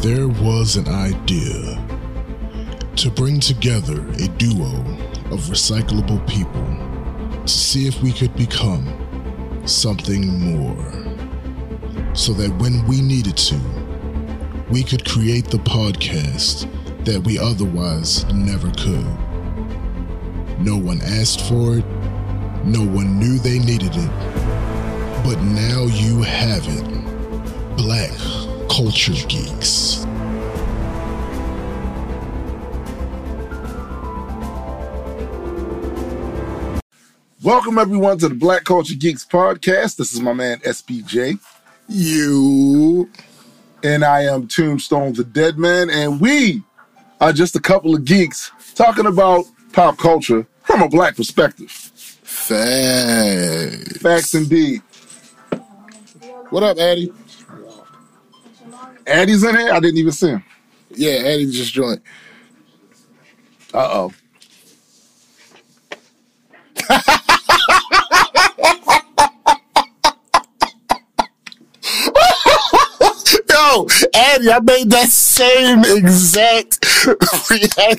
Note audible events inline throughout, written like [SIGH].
There was an idea to bring together a duo of recyclable people to see if we could become something more. So that when we needed to, we could create the podcast that we otherwise never could. No one asked for it, no one knew they needed it, but now you have it. Black Culture Geeks. Welcome everyone to the Black Culture Geeks podcast. This is my man SBJ. You. And I am Tombstone the Dead Man, and we are just a couple of geeks talking about pop culture from a black perspective. Facts. Facts indeed. What up, Addy? Addy's in here? I didn't even see him. Yeah, Addy just joined. Uh oh. [LAUGHS] Yo, Addy, I made that same exact reaction.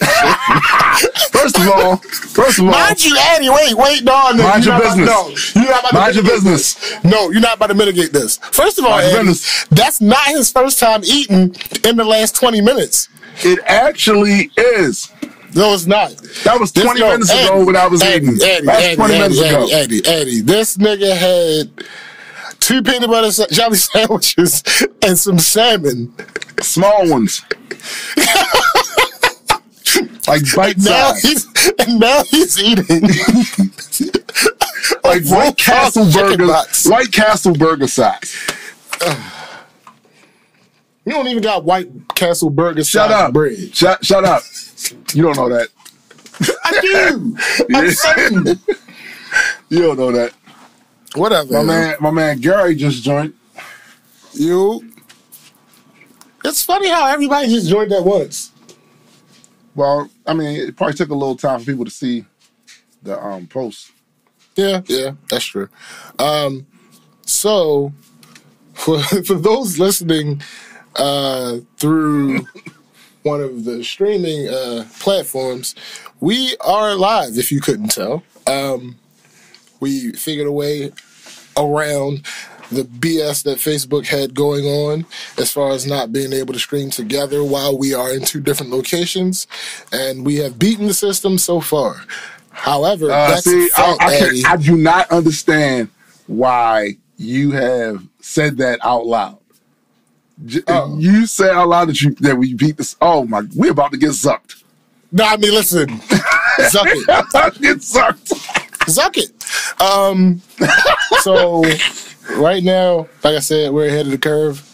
First of all, first of all, Mind you, Addy, wait, wait, no, no. Mind you're your not about- business. no, you're not about Mind to your business. this. No, you're not about to mitigate this. First of all, business. that's not his first time eating in the last 20 minutes. it actually is. No, it's not. That was 20 This- no, minutes ago when I was Addy, eating. Addy, That's Addy, 20 Addy, minutes ago. Addy, Addy, this nigga had two peanut butter sa- jelly [LAUGHS] sandwiches and some salmon. Small ones. like bite Now size. he's and now he's eating Like White Castle burger. box. White Castle burger size. [SIGHS] You don't even got White Castle burger Shut size up. bread. Shut, shut up. You don't know that. I do. [LAUGHS] I'm saying. [LAUGHS] You don't know that. Whatever. My man, my man Gary just joined. You. It's funny how everybody just joined at once. Well, I mean, it probably took a little time for people to see the um post. Yeah, yeah, that's true. Um, so [LAUGHS] for for those listening uh, through [LAUGHS] one of the streaming uh, platforms, we are live. If you couldn't tell, um, we figured a way around the BS that Facebook had going on as far as not being able to stream together while we are in two different locations, and we have beaten the system so far. However, Uh, see, I, I. I do not understand why you have said that out loud. J- Oh. You said out loud that you that we beat this. Oh my, we're about to get sucked. No, I mean, listen, [LAUGHS] zuck it, get sucked. zuck it. Um, [LAUGHS] so right now, like I said, we're ahead of the curve.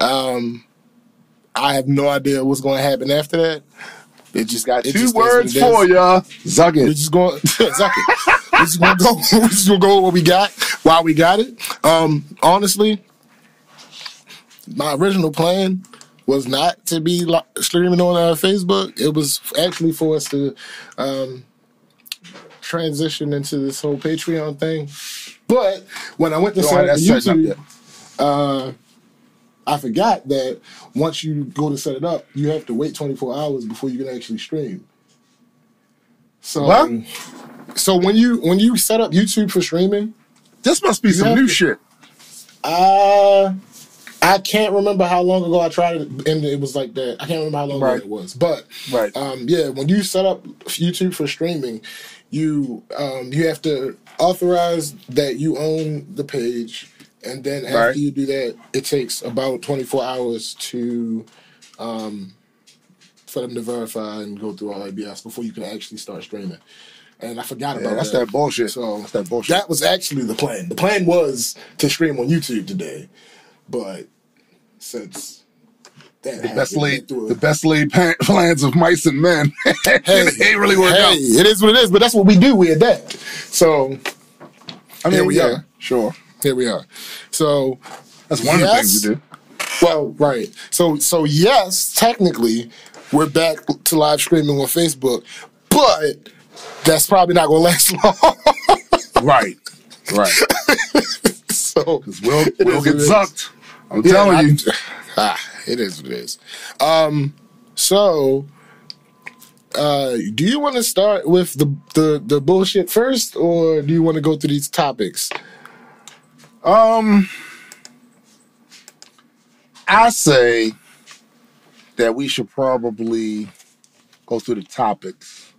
Um, I have no idea what's going to happen after that. It just got it Two just words for is. ya. Zuck We're just going, zuck it. We're just going to go. We're just going to [LAUGHS] go with what we got while we got it. Um, honestly, my original plan was not to be streaming on uh, Facebook. It was actually for us to um, transition into this whole Patreon thing. But when I went to set up that the set up YouTube, yet. uh, I forgot that once you go to set it up, you have to wait 24 hours before you can actually stream. So, What? so when you when you set up YouTube for streaming, This must be some new to- shit. uh I can't remember how long ago I tried it, and it was like that. I can't remember how long Right. ago it was, but Right. um, yeah, when you set up YouTube for streaming, you um, you have to authorize that you own the page, and then after Right. you do that, it takes about twenty four hours to um, for them to verify and go through all that BS before you can actually start streaming. And I forgot Yeah, about that's that. that bullshit. So that's that bullshit. That was actually the plan. The plan was to stream on YouTube today, but since that the best laid, went through a- the best laid plans of mice and men. Hey, [LAUGHS] it ain't really worked hey, out. it is what it is, but that's what we do. We adapt. So I mean, here we yeah, are. sure. here we are. So That's one of the things we do. Well, right. So, so yes, technically, we're back to live streaming on Facebook, but that's probably not going to last [LAUGHS] long. Right, right. [LAUGHS] so We'll we'll get what it is. sucked. I'm Yeah, telling I, you. Ah, it is what it is. Um, so, uh, do you want to start with the, the the bullshit first, or do you want to go through these topics? Um, I say that we should probably go through the topics.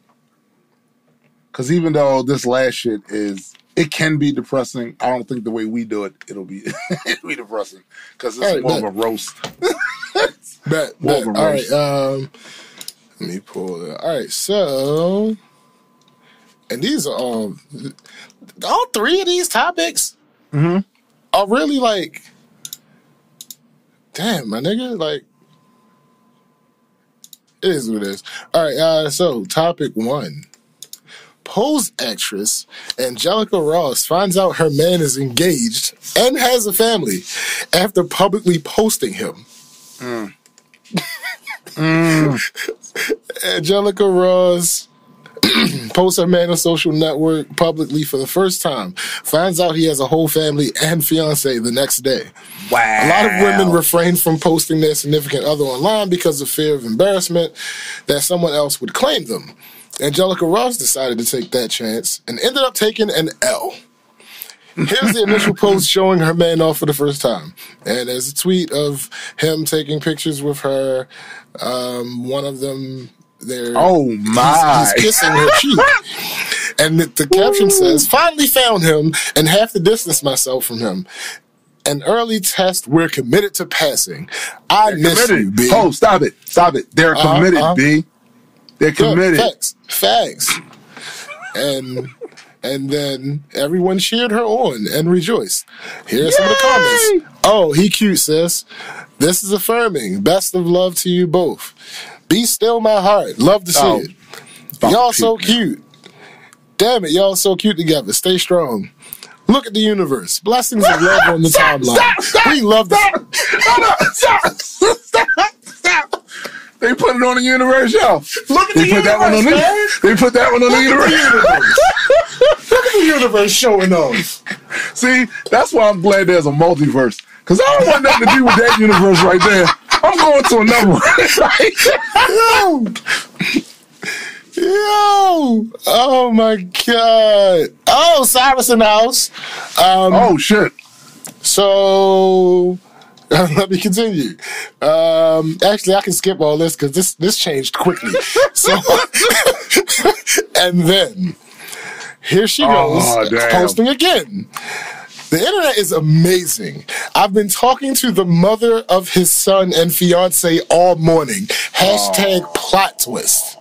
Because even though this last shit is, it can be depressing. I don't think the way we do it, it'll be, [LAUGHS] it'll be depressing. Because it's Alright, more of a roast. [LAUGHS] Bet, More bet. of a All right. roast. Um, let me pull it. All right. So, and these are all, all three of these topics Mhm. are really like, damn, my nigga, like, it is what it is. All right. Uh, so, topic one. Pose actress Angelica Ross finds out her man is engaged and has a family after publicly posting him. Mm. [LAUGHS] Angelica Ross [CLEARS THROAT] posts her man on social network publicly for the first time. Finds out he has a whole family and fiance the next day. Wow. A lot of women refrain from posting their significant other online because of fear of embarrassment that someone else would claim them. Angelica Ross decided to take that chance and ended up taking an L. Here's the initial [LAUGHS] post showing her man off for the first time. And there's a tweet of him taking pictures with her. Um, one of them, there. Oh my. He's, he's kissing her cheek. And the, the caption says, finally found him and have to distance myself from him. An early test we're committed to passing. I miss you, committed. B. Oh, stop it. Stop it. They're Uh-huh, committed, uh-huh. B. They're Yeah, committed. Facts. Facts. and and then everyone cheered her on and rejoiced. Here's some of the comments. Oh, he cute, sis. This is affirming. Best of love to you both. Be still my heart. Love to see Oh, it. Y'all so cute. Damn it, y'all so cute together. Stay strong. Look at the universe. Blessings of love on the timeline. stop, stop, we love stop, the stop, stop, stop, stop. They put it on the universe, yo. Look at the universe. They the put that one on universe, the. [LAUGHS] They put that one on the universe. Look at the universe showing off. [LAUGHS] See, that's why I'm glad there's a multiverse. Cause I don't want nothing to do with that universe right there. I'm going to another one. [LAUGHS] Yo! Yo! Oh my god. Oh, Cyrus in the house. Um, oh shit. So [LAUGHS] let me continue. Um, actually, I can skip all this because this this changed quickly. [LAUGHS] So, [LAUGHS] and then here she goes, Oh, posting again. The internet is amazing. I've been talking to the mother of his son and fiance all morning. Hashtag plot twist.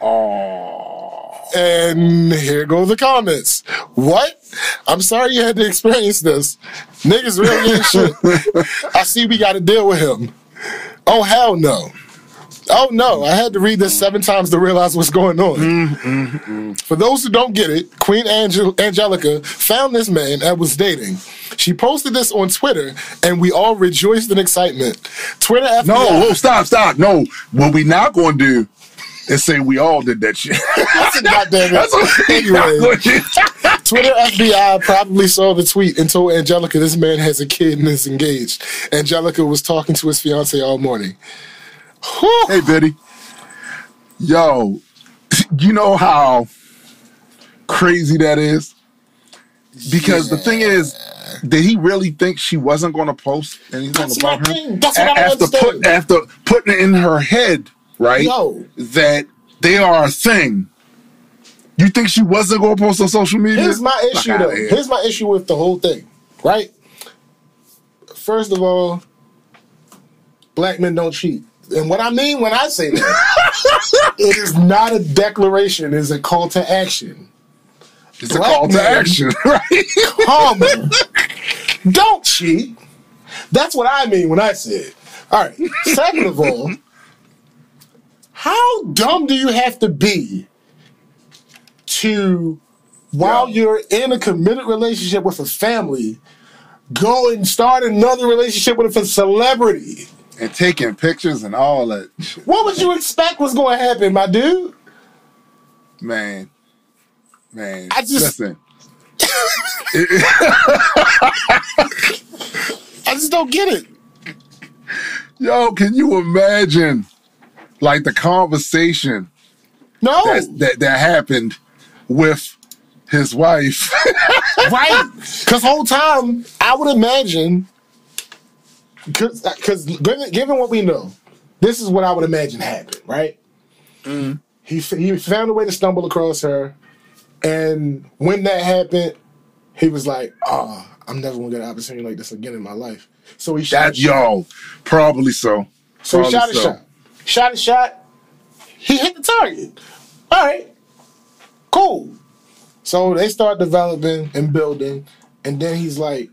Oh. And here go the comments. What? I'm sorry you had to experience this. Niggas really ain't shit. I see we got to deal with him. Oh, hell no. Oh, no. I had to read this seven times to realize what's going on. Mm, mm, mm. For those who don't get it, Queen Angel- Angelica found this man and was dating. She posted this on Twitter, and we all rejoiced in excitement. Twitter FBI. No, whoa, stop, stop. No, what we now going to do is say we all did that shit. Goddamn it. [LAUGHS] That's what we Anyway. not gonna do. Twitter FBI probably saw the tweet and told Angelica this man has a kid and is engaged. Angelica was talking to his fiance all morning. Whew. Hey, Betty. Yo, you know how crazy that is? Because the thing is, did he really think she wasn't going to post anything That's about her? thing. That's what I after, understand. put, after putting it in her head, right? Yo. That they are a thing. You think she wasn't going to post on social media? Here's my issue outta though. here. Here's my issue with the whole thing, right? First of all, black men don't cheat. And what I mean when I say that, [LAUGHS] it is not a declaration, it's a call to action. It's a call to action, [LAUGHS] right? Karma. don't cheat. That's what I mean when I say it. All right. Second of all, how dumb do you have to be to, while Yeah. you're in a committed relationship with a family, go and start another relationship with a celebrity? and taking pictures and all that shit. What would you expect was going to happen, my dude? Man. Man. I just- listen. [LAUGHS] I just don't get it. Yo, can you imagine like the conversation No, that that, that happened with his wife? [LAUGHS] right? Because whole time I would imagine, because given, given what we know, this is what I would imagine happened. Right? Mm. He f- he found a way to stumble across her, and when that happened, he was like, "Oh, I'm never gonna get an opportunity like this again in my life." So he shot. that yo, probably so. So he Probably shot a so. shot. Shot a shot. He hit the target. All right. Cool. So they start developing and building, and then he's like,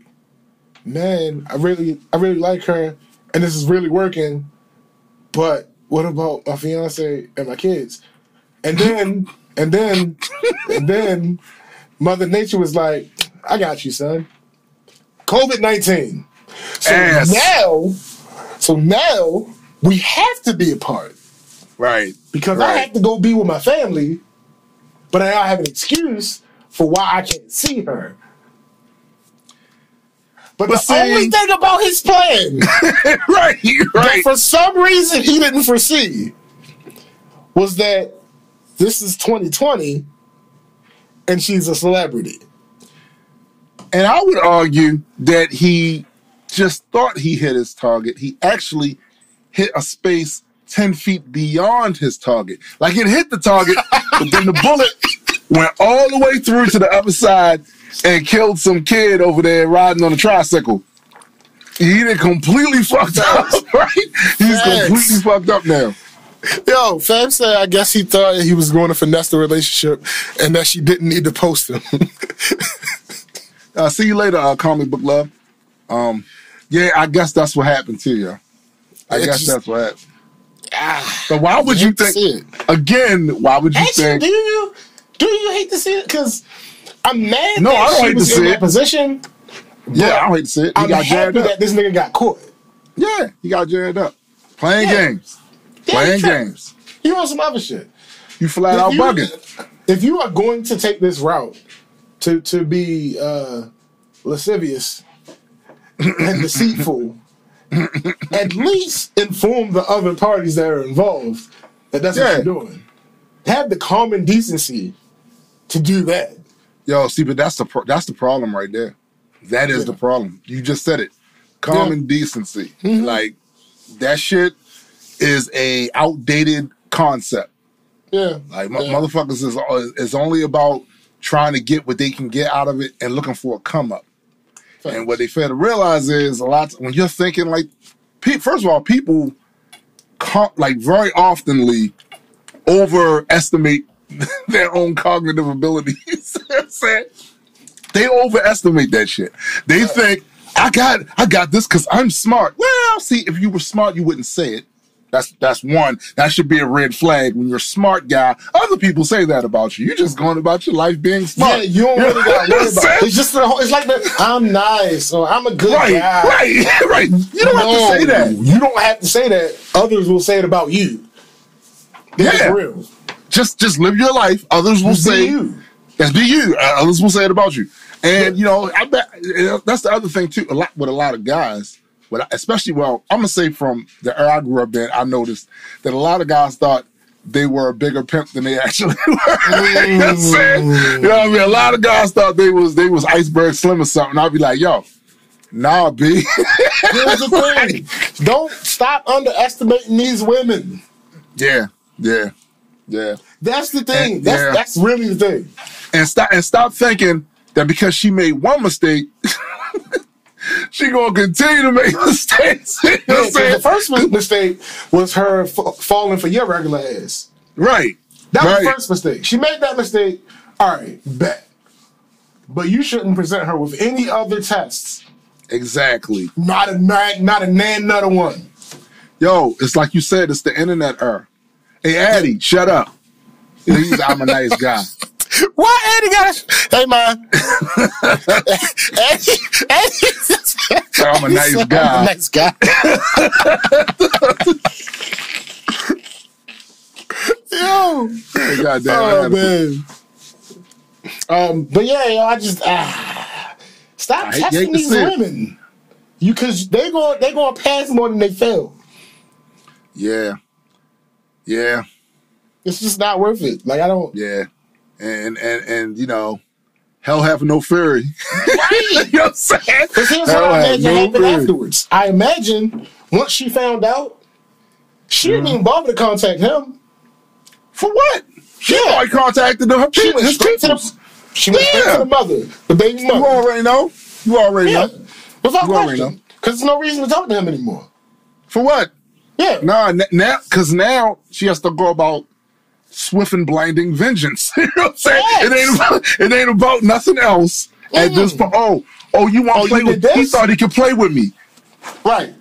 "Man, I really, I really like her, and this is really working. But what about my fiance and my kids?" And then, [LAUGHS] and then, and then, Mother Nature was like, "I got you, son. COVID nineteen. So Ass. now, so now we have to be apart Right. because I have to go be with my family, but I don't have an excuse for why I can't see her. But, But the see- only thing about his plan [LAUGHS] right, that right. for some reason he didn't foresee was that this is 2020 and she's a celebrity. And I would argue that he just thought he hit his target. He actually hit a space 10 feet beyond his target. Like it hit the target, [LAUGHS] but then the bullet went all the way through to the other side and killed some kid over there riding on a tricycle. He did completely fucked up, [LAUGHS] right? He's Facts. completely fucked up now. Yo, Fab said I guess he thought he was going to finesse the relationship and that she didn't need to post him. [LAUGHS] Uh, see you later, uh, comic book love. Um, yeah, I guess that's what happened to you. I guess just- that's what ah, But why would you think? Again, why would you Actually, think? do you do you hate to see it? Because I'm mad No, I don't hate to see it. position. Yeah, I don't hate to see it. He I'm got happy that this nigga got caught. Yeah, he got jammed up. Playing Yeah. games. Yeah, Playing games. You on some other shit. You flat out you- bugging. If you are going to take this route to to be uh, lascivious and deceitful, [COUGHS] at least inform the other parties that are involved that that's Yeah. what you're doing. Have the common decency to do that. Yo, see, but that's the pro- that's the problem right there. That is Yeah. the problem. You just said it. Common decency. Mm-hmm. Like that shit is a outdated concept. Yeah, Like Yeah. motherfuckers is is only about trying to get what they can get out of it and looking for a come up. And what they fail to realize is a lot when you're thinking like, pe- first of all, people like very oftenly overestimate [LAUGHS] their own cognitive abilities. [LAUGHS] You know what I'm saying? they overestimate that shit. They think I got I got this because I'm smart. Well, see, if you were smart, you wouldn't say it. That's that's one. That should be a red flag. When you're a smart guy, other people say that about you. You're just going about your life being smart. Yeah, you don't really got to worry [LAUGHS] about it. It's just the whole, it's like the I'm nice or I'm a good right, guy. right, [LAUGHS] right. You don't have to say that. You don't have to say that. Others will say it about you. That's Yeah. real. Just just live your life. Others will be say you. Yes, be you. Uh, others will say it about you. And you know, I bet that's the other thing too. A lot with a lot of guys, but especially well, I'm gonna say from the era I grew up in, I noticed that a lot of guys thought they were a bigger pimp than they [LAUGHS] actually were. you know what I'm saying? You know what I mean? A lot of guys thought they was they was iceberg slim or something. I'd be like, yo, nah, B. [LAUGHS] Here's the thing. Don't stop underestimating these women. yeah, yeah, yeah. That's the thing. And- That's yeah. that's really the thing. and stop and stop thinking that because she made one mistake, [LAUGHS] she gonna continue to make [LAUGHS] mistakes. you know saying? the first mistake was her f- falling for your regular ass. right. That right. was the first mistake. She made that mistake. All right, bet. But you shouldn't present her with any other tests. Exactly. Not a not, not a nan nutter one. Yo, it's like you said, it's the internet era. Hey, Addy, shut up. He's, I'm a nice guy. Why Eddie got a Hey man. [LAUGHS] Eddie, Eddie, I'm a nice guy. I'm a nice guy. [LAUGHS] Yo. Hey, goddamn. Oh man. Um, but yeah, yo, I just ah, stop I testing these women. You cause they going they gonna pass more than they fail. Yeah. Yeah. It's just not worth it. Like I don't. Yeah. And and and you know, hell have no fury. Right. [LAUGHS] you know what I'm saying? Because here's Hell what I imagine no happened fury. afterwards. I imagine once she found out, she Mm-hmm. didn't even bother to contact him. For what? She Yeah. already contacted. Her She went straight to the. She went straight to the mother, the baby mother. You already know. You already Yeah, know. without You already question. know. Because there's no reason to talk to him anymore. For what? Yeah. Nah, now because now she has to go about swift and blinding vengeance. [LAUGHS] you know what I'm saying? It ain't about it ain't about nothing else at this point. Oh, oh, you want Oh, to play with? did He thought he could play with me. Right.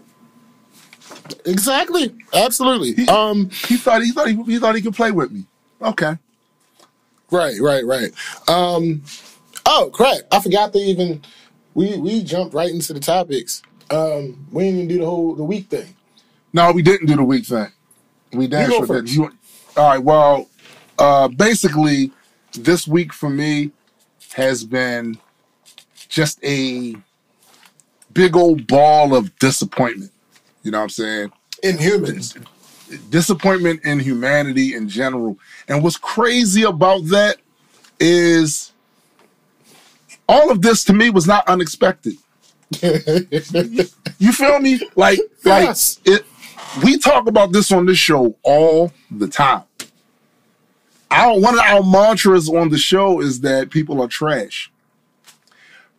Exactly. Absolutely. Um. He thought he thought he, he thought he could play with me. Okay. Right. Right. Right. Um. Oh crap! I forgot to even. We we jumped right into the topics. Um. We didn't even do the whole the week thing. No, we didn't do the week thing. We go sure didn't. You, all right. Well, uh, basically, this week for me has been just a big old ball of disappointment. You know what I'm saying? Inhumans. disappointment in humanity in general. And what's crazy about that is all of this to me was not unexpected. [LAUGHS] You feel me? Like, Yes. like it. We talk about this on this show all the time. Our one of our mantras on the show is that people are trash,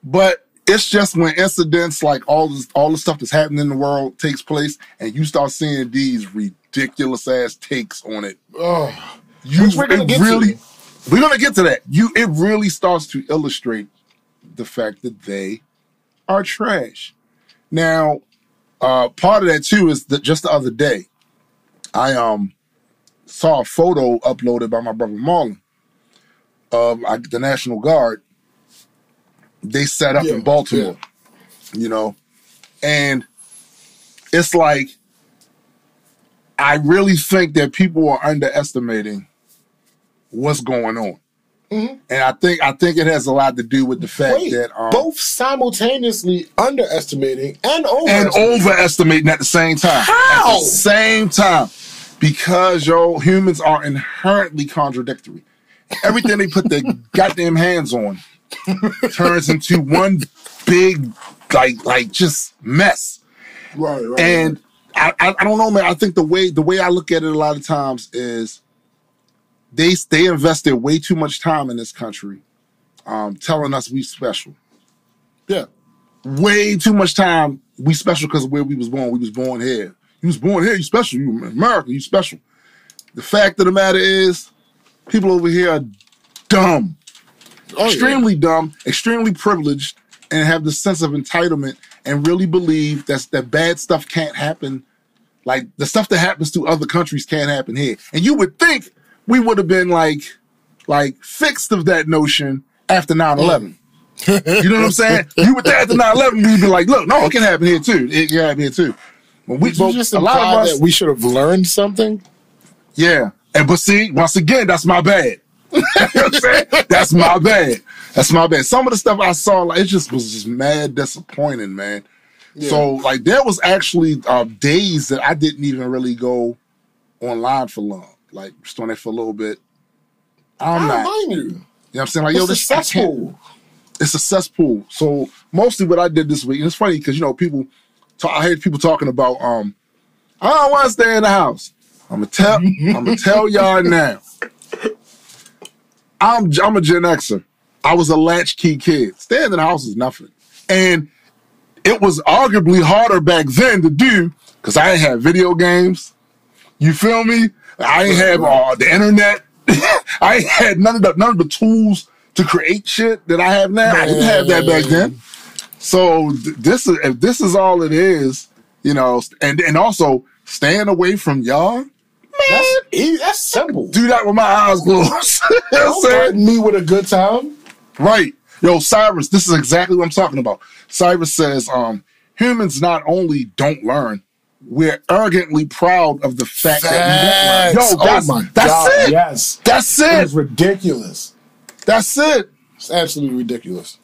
but it's just when incidents like all this, all the stuff that's happening in the world takes place, and you start seeing these ridiculous ass takes on it. oh. You we're gonna it get to. really, we're gonna get to that. You, it really starts to illustrate the fact that they are trash. Now, uh, part of that too is that just the other day, I um saw a photo uploaded by my brother Marlon of uh, the National Guard. They set up Yeah, in Baltimore, you know, and it's like I really think that people are underestimating what's going on, Mhm. and I think I think it has a lot to do with the fact Wait, that um, both simultaneously underestimating and and overestimating. overestimating at the same time. At How? the same time. Because yo, humans are inherently contradictory. Everything they put their [LAUGHS] goddamn hands on turns into one big, like, like just mess. right, right. And I, I, I don't know, man. I think the way the way I look at it a lot of times is they they invested way too much time in this country, um, telling us we special yeah. way too much time. We special because of where we was born. We was born here. You was born here. You special. You America. You special. The fact of the matter is, people over here are dumb, Oh, yeah. extremely dumb, extremely privileged, and have this sense of entitlement and really believe that's that bad stuff can't happen. Like the stuff that happens to other countries can't happen here. And you would think we would have been like, like fixed of that notion after 9-11. [LAUGHS] You know what I'm saying? You would think after 9-11, we'd be like, look, no, it can happen here too. It can happen here too. But we, but just a lot of us, that we should have learned something? yeah. And but see, once again, that's my bad. [LAUGHS] you know what I'm saying? That's my bad. That's my bad. Some of the stuff I saw, like it just was just mad disappointing, man. So like there was actually uh, days that I didn't even really go online for long. Like just on it for a little bit. I'm I not. don't You know you. what I'm saying? Like It's yo, this successful. it's a cesspool. So mostly what I did this week, and it's funny because you know people, talk, I heard people talking about, um, I don't want to stay in the house. I'm gonna tell, [LAUGHS] I'm gonna tell y'all now. I'm I'm a Gen Xer. I was a latchkey kid. Staying in the house is nothing, and it was arguably harder back then to do because I ain't have video games. You feel me? I ain't have uh, the internet. [LAUGHS] I ain't had none of the none of the tools to create shit that I have now. I didn't have that back then. So th- this is if this is all it is, you know, and and also staying away from y'all. That's easy. That's simple. Do that with my eyes closed. [LAUGHS] you know what I'm Don't threaten me with a good time. Right. Yo, Cyrus, this is exactly what I'm talking about. Cyrus says, um, humans not only don't learn, we're arrogantly proud of the fact that we. Yo, that's, oh that's God, it. Yes. That's It it. is ridiculous. That's it. It's absolutely ridiculous.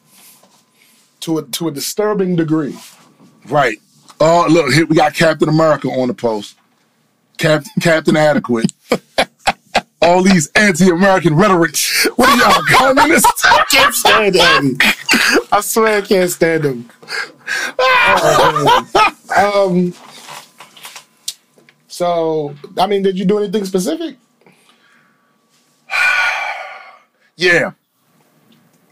To a to a disturbing degree. Right. Oh, look, here we got Captain America on the post. Cap- Captain Adequate. [LAUGHS] All these anti-American rhetoric. What are y'all [LAUGHS] communists? I can't stand Andy. I swear I can't stand him. [LAUGHS] Oh, um. So, I mean, did you do anything specific? [SIGHS] Yeah.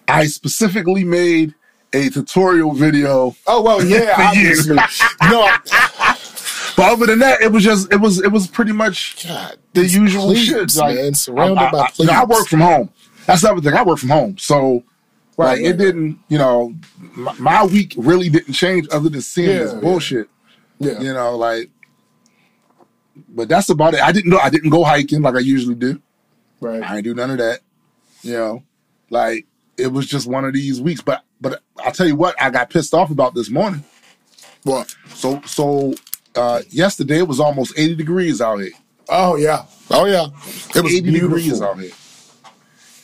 I specifically made a tutorial video. Oh well, [LAUGHS] yeah, obviously. no, I, [LAUGHS] But other than that, it was just it was it was pretty much God, the usual plebes, shit. Like, man, surrounded I, I, by I, know, I work from home. That's the other thing. I work from home, so Right, like it didn't. You know, my, my week really didn't change other than seeing Yeah, this yeah. bullshit. Yeah, You know, like. But that's about it. I didn't know. I didn't go hiking like I usually do. right. I ain't do none of that. You know, like it was just one of these weeks. But but I'll tell you what, I got pissed off about this morning. What? So so uh yesterday it was almost 80 degrees out here. Oh yeah. Oh yeah. It was 80 beautiful. degrees out here.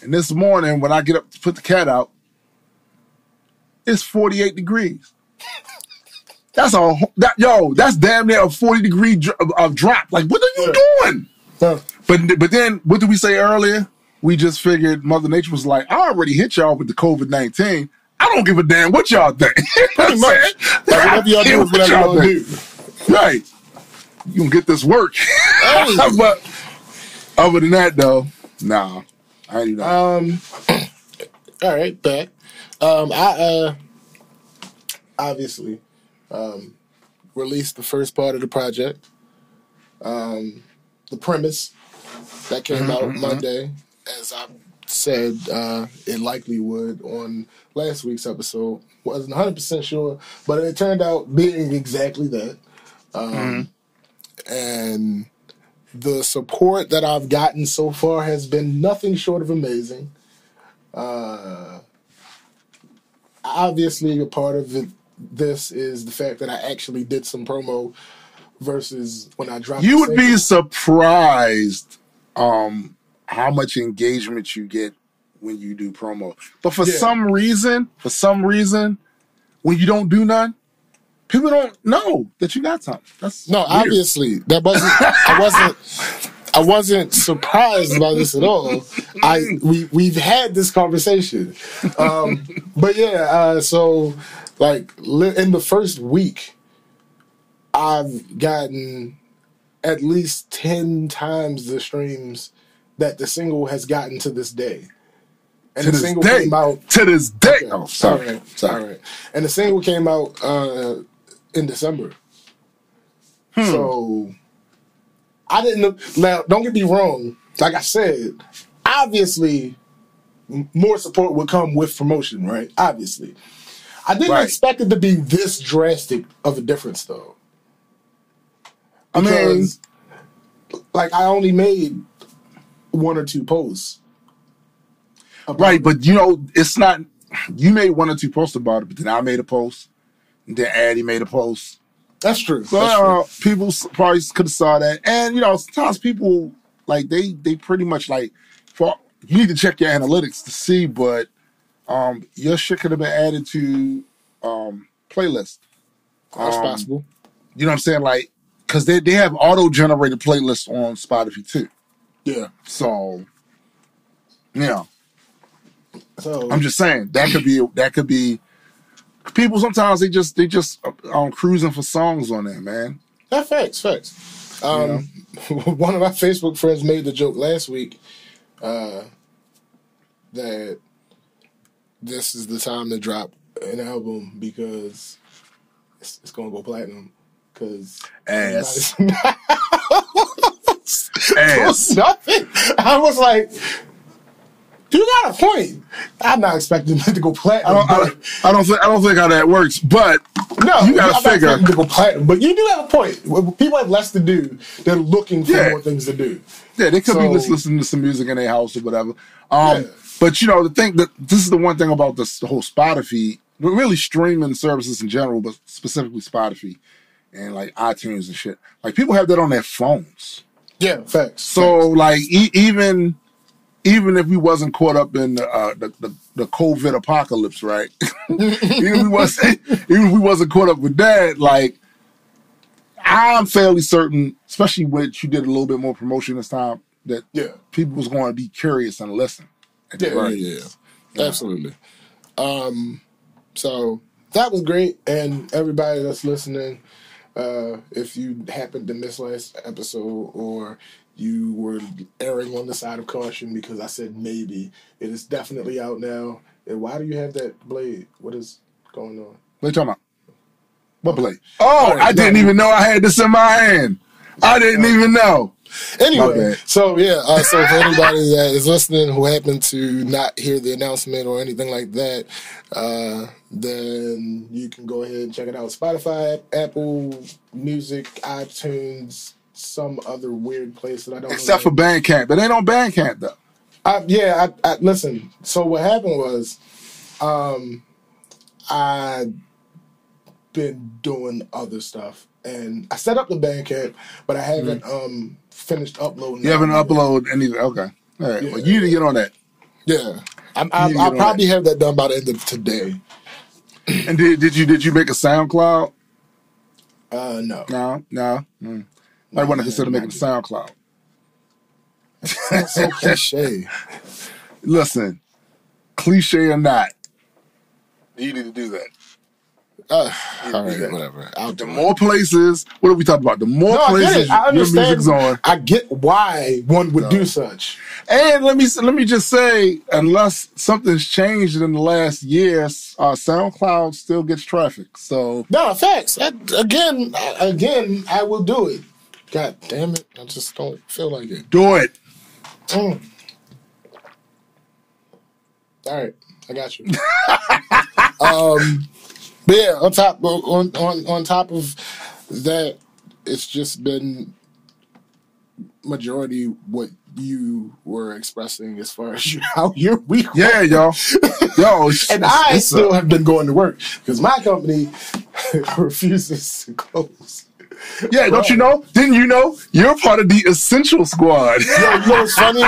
And this morning when I get up to put the cat out, it's 48 degrees. That's a that yo, that's damn near a 40 degree dr- of drop. Like what are you doing? Huh. But but then what did we say earlier? We just figured Mother Nature was like, I already hit y'all with the COVID nineteen. I don't give a damn what y'all think. [LAUGHS] Pretty much. Like, whatever y'all do is whatever y'all do. Right. You gonna get this work. [LAUGHS] But other than that though, nah. I ain't even Um. [CLEARS THROAT] All right, back. Um. I uh. Obviously, um, released the first part of the project. Um, the premise that came out Monday, as I said, uh, it likely would on last week's episode. wasn't 100 percent sure, but it turned out being exactly that. Um, And the support that I've gotten so far has been nothing short of amazing. Uh, obviously, a part of it, this is the fact that I actually did some promo versus when I dropped. you would be surprised um how much engagement you get when you do promo. But for Yeah. some reason, for some reason, when you don't do none, people don't know that you got something. That's No, weird. obviously that wasn't. I wasn't. I wasn't surprised by this at all. I we we've had this conversation, um, but yeah. Uh, so like li- in the first week, I've gotten at least ten times the streams that the single has gotten to this day. And to the single day. came out To this day. Okay. Oh, sorry. All right. Sorry. All right. And the single came out uh, in December. Hmm. So I didn't know. Now, don't get me wrong. Like I said, obviously, more support would come with promotion, right? Obviously. I didn't Right. expect it to be this drastic of a difference, though. I mean, like, I only made one or two posts. right, it. but you know, it's not. You made one or two posts about it, but then I made a post, and then Addie made a post. That's true. That's But true. uh, people probably could have saw that, and you know, sometimes people like they they pretty much like for you need to check your analytics to see, but um, your shit could have been added to um playlist. That's um, possible. You know what I'm saying? Like, because they they have auto generated playlists on Spotify too. Yeah. So, yeah. So I'm just saying that could be that could be. People sometimes they just they just uh, um cruising for songs on there, man. That facts, facts. Um, [LAUGHS] one of my Facebook friends made the joke last week uh, that this is the time to drop an album because it's, it's gonna go platinum. Because Ass. [LAUGHS] Ass. [LAUGHS] nothing. I was like, you got a point. I'm not expecting it to go platinum. I, don't- I don't think I don't think how that works, but No, you gotta I'm figure. to go platinum, but you do have a point. People have less to do. They're looking for Yeah. more things to do. Yeah, they could be So- just listening to some music in their house or whatever. Um, Yeah. But you know, the thing that this is the one thing about this the whole Spotify, but really streaming services in general, but specifically Spotify and like iTunes and shit. Like people have that on their phones. Yeah, facts. So like e- even even if we wasn't caught up in the, uh, the, the the COVID apocalypse, right? [LAUGHS] even if we wasn't [LAUGHS] even if we wasn't caught up with that, like I'm fairly certain, especially when you did a little bit more promotion this time, that Yeah. people was going to be curious and listen. Yeah, very yeah, yeah, absolutely. Um, so that was great, and everybody that's listening, uh, if you happened to miss last episode or you were erring on the side of caution because I said maybe, it is definitely out now. And why do you have that blade? What is going on? What you talking about? What play? Oh, Oh, I didn't even know I had this in my hand. I didn't even know. Anyway, so yeah, uh, so for anybody that is listening who happened to not hear the announcement or anything like that, uh, then you can go ahead and check it out. Spotify, Apple Music, iTunes, some other weird place that I don't Except know. for Bandcamp. But ain't on Bandcamp though. I, yeah, I, I listen. So what happened was, um, I been doing other stuff, and I set up the Bandcamp, but I haven't um finished uploading. You haven't uploaded anything. Okay. All right. Yeah. Well, you need to get on that. Yeah, I'm, I'm, I'll on probably have that done by the end of today. And did, did you did you make a SoundCloud? Uh, no, No, no. Mm. I want to consider making a SoundCloud. That's so cliche. [LAUGHS] Listen, cliche or not, you need to do that. Uh, all do whatever. I'll The more places, what have we talked about? The more No, places. I your music's on. I get why one would do such. And let me let me just say, unless something's changed in the last year, uh, SoundCloud still gets traffic. So No, facts. Again, I, again, I will do it. God damn it! I just don't feel like it. do it. Mm. All right, I got you. [LAUGHS] um, but yeah, on top on on on top of that, it's just been majority what you were expressing as far as [LAUGHS] how your week. Yeah, y'all. [LAUGHS] Yo, And I it's a- still have been going to work because my company [LAUGHS] refuses to close. yeah. Don't you know? Didn't you know you're part of the essential squad? Yo, you know what's funny?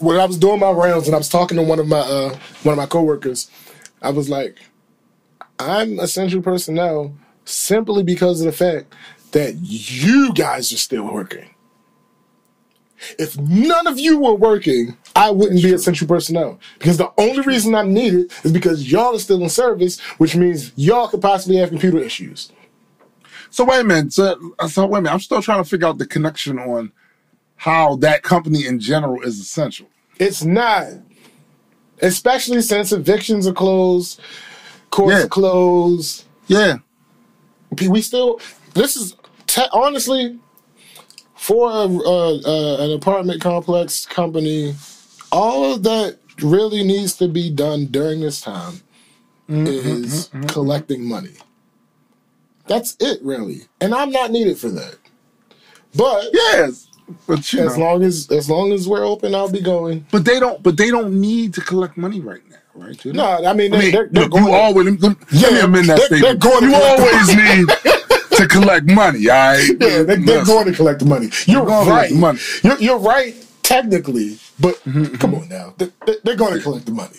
When I was doing my rounds and I was talking to one of my uh, one of my coworkers, I was like, "I'm essential personnel simply because of the fact that you guys are still working. If none of you were working, I wouldn't be essential personnel because the only reason I'm needed is because y'all are still in service, which means y'all could possibly have computer issues. So wait a minute. So, so wait a minute. I'm still trying to figure out the connection on how that company in general is essential. It's not. Especially since evictions are closed, courts Yeah. closed. Yeah. We still. This is te- honestly for a, uh, uh, an apartment complex company. All of that really needs to be done during this time is collecting money. That's it, really, and I'm not needed for that. But Yes. But as know, long as as long as we're open, I'll be going. but they don't. But they don't need to collect money right now, right? Do they? No, I mean, I they, mean, they're, they're look, going. you always let me, let me amend that they're- statement. they're going you always need [LAUGHS] to collect money. All right. Yeah, they, they're Listen. going to collect the money. You're going right. the money. You're, you're right technically, but mm-hmm, come mm-hmm. on now, they, they- they're going to collect the money.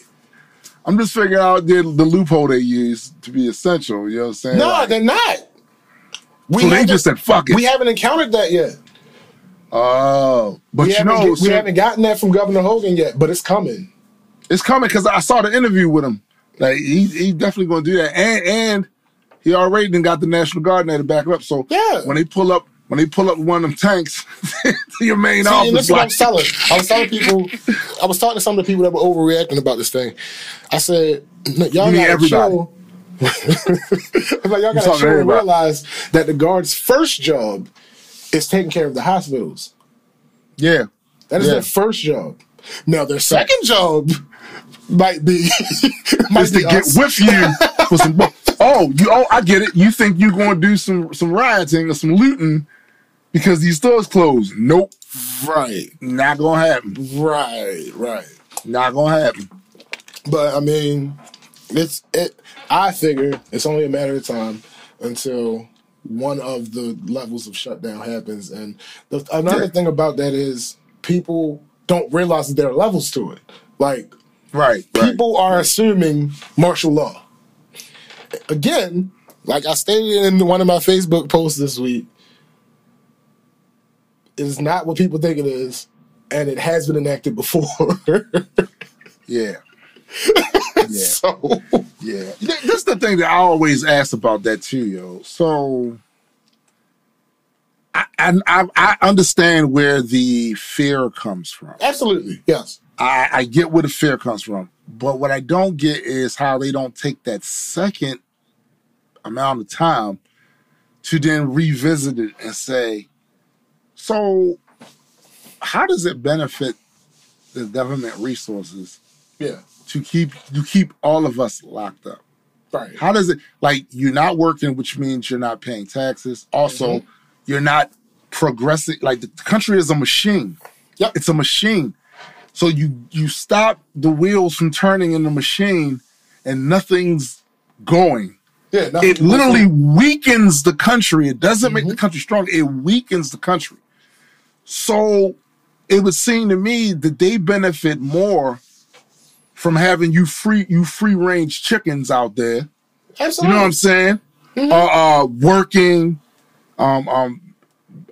I'm just figuring out the, the loophole they use to be essential. You know what I'm saying? No, Like, they're not. We so they haven't- just said, "Fuck it." We haven't encountered that yet. oh, but we you know, get- we haven't gotten that from Governor Hogan yet, but it's coming. It's coming because I saw the interview with him. Like he he definitely going to do that, and and he already done got the National Guard there to back up. So Yeah. when they pull up. When they pull up one of them tanks [LAUGHS] to your main See, office, this is what I like, was telling. I was telling [LAUGHS] people, I was talking to some of the people that were overreacting about this thing. I said, [LAUGHS] y'all You gotta everybody. show. I'm like, y'all gotta to show and realize that the guard's first job is taking care of the hospitals. yeah, That is Yeah. their first job. Now their second job might be [LAUGHS] might is to be get with you [LAUGHS] for some. Oh, you. Oh, I get it. You think you're going to do some some rioting or some looting because these stores closed? Nope, right, not gonna happen. right, right. Not gonna happen. But I mean, it's it. I figure it's only a matter of time until one of the levels of shutdown happens. And the, another Yeah. thing about that is people don't realize that there are levels to it. Like Right. right. People are assuming martial law. Again, like I stated in one of my Facebook posts this week, it's not what people think it is, and it has been enacted before. [LAUGHS] Yeah. [LAUGHS] Yeah. so Yeah. Th- This is the thing that I always ask about that too, yo. So I, I I I understand where the fear comes from. absolutely, yes. I, I get where the fear comes from. But what I don't get is how they don't take that second amount of time to then revisit it and say, so how does it benefit the government resources Yeah. to keep to keep all of us locked up? Right. How does it like you're not working, which means you're not paying taxes. Also, mm-hmm. you're not progressing. Like the country is a machine. Yep. It's a machine. So you you stop the wheels from turning in the machine, and nothing's going. Yeah. nothing It literally weakens the country. It doesn't make the country strong. It weakens the country. So it would seem to me that they benefit more from having you free you free range chickens out there. Absolutely. You know what I'm saying? Uh, uh, working, um, um,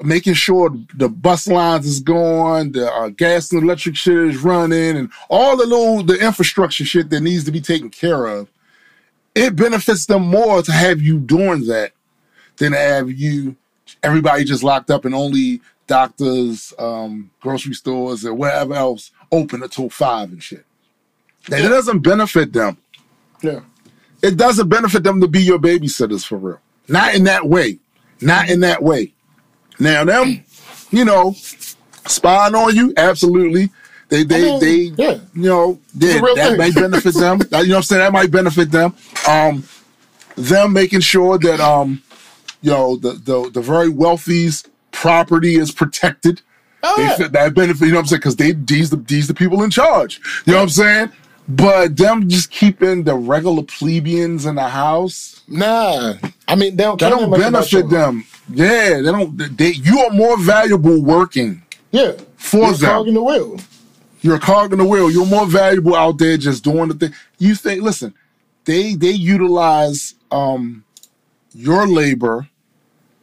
making sure the bus lines is going, the uh, gas and electric shit is running, and all the little the infrastructure shit that needs to be taken care of. It benefits them more to have you doing that than to have you everybody just locked up and only doctors, um, grocery stores, and wherever else open until five and shit. That it doesn't benefit them yeah. it doesn't benefit them to be your babysitters for real. Not in that way. Not in that way. Now them, you know, spying on you, absolutely. They they I mean, they yeah. you know, real that thing. might benefit them. [LAUGHS] You know what I'm saying? That might benefit them. Um them making sure that um you know the the, the very wealthy's property is protected. Oh, They yeah. that benefit, you know what I'm saying? Because they these the these the people in charge. You know what I'm saying? But them just keeping the regular plebeians in the house, Nah. I mean, they don't, care don't benefit them. Yeah, they don't. They, you are more valuable working. Yeah. For You're them. cog in the wheel. You're a cog in the wheel. You're more valuable out there just doing the thing. You think? Listen, they they utilize um your labor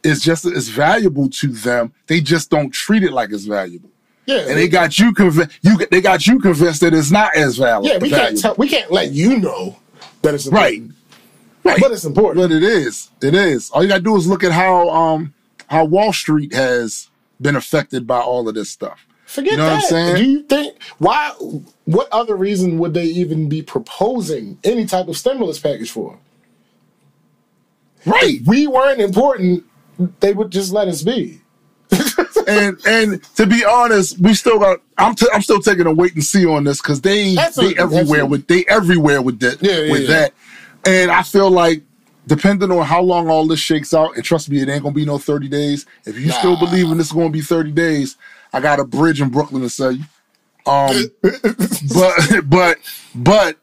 is just as valuable to them. They just don't treat it like it's valuable. Yeah. And they got you convinced. You they got you convinced that it's not as valuable. yeah, we can't tell, we can't let you know that it's Right. important. Right. But it's important. But it is. It is. All you gotta do is look at how um how Wall Street has been affected by all of this stuff. Forget You know that. what I'm saying? Do you think why? What other reason would they even be proposing any type of stimulus package for? Right. If we weren't important, they would just let us be. [LAUGHS] and and to be honest, we still got. I'm t- I'm still taking a wait and see on this because they Absolutely, they everywhere absolutely. with they everywhere with that Yeah, yeah, with yeah. that, and I feel like depending on how long all this shakes out, and trust me, it ain't gonna be no 30 days. If you still believe in this is gonna be 30 days, I got a bridge in Brooklyn to sell you. Um, [LAUGHS] but but but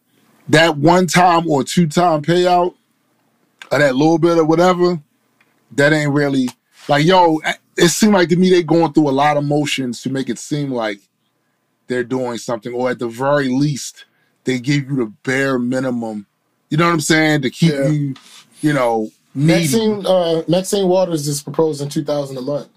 that one time or two time payout or that little bit or whatever, that ain't really like yo. It seemed like to me they're going through a lot of motions to make it seem like they're doing something, or at the very least, they give you the bare minimum. You know what I'm saying to keep Yeah. you, you know, needy. Maxine uh, Maxine Waters is proposing two thousand a month.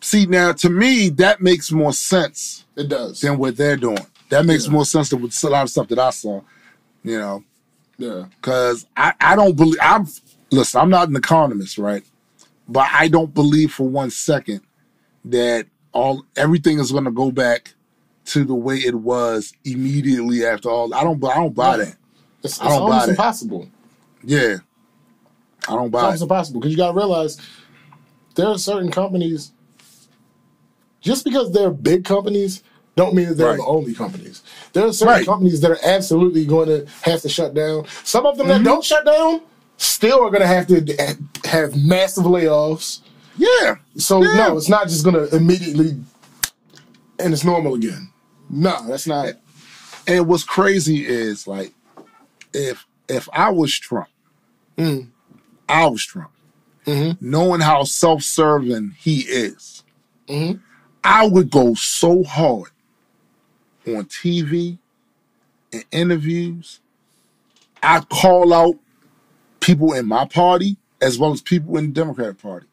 See now, to me, that makes more sense It does. than what they're doing. That makes Yeah. more sense than with a lot of stuff that I saw. You know, Yeah. because I, I don't believe I'm listen, I'm not an economist, right? But I don't believe for one second that all everything is gonna go back to the way it was immediately after all. I don't I don't buy that. It's, it's I don't buy almost that. impossible. Yeah. I don't It's buy almost it. impossible because you got to realize there are certain companies. Just because they're big companies, don't mean that they're Right. the only companies. There are certain Right. companies that are absolutely going to have to shut down. Some of them Mm-hmm. that don't shut down still are going to have to have massive layoffs. Yeah. So Yeah. no, it's not just going to immediately and it's normal again. No, that's not. And what's crazy is like if if I was Trump, Mm. I was Trump, Mm-hmm. knowing how self-serving he is, Mhm. I would go so hard on TV and interviews, I call out people in my party as well as people in the Democratic Party.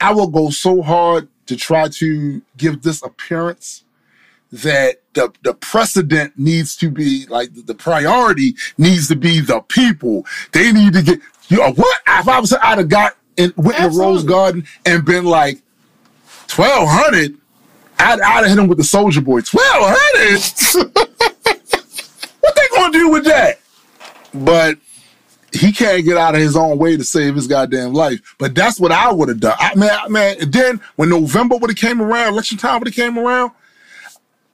I will go so hard to try to give this appearance that the the precedent needs to be like the priority needs to be the people. They need to get you know what? If I was I'd have got in went in the Rose Garden and been like twelve hundred, I'd I'd have hit him with the Soulja Boy. Twelve hundred. [LAUGHS] what they gonna do with that? But he can't get out of his own way to save his goddamn life. But that's what I would have done. I man, I- man. and Then when November would have came around, election time would have came around,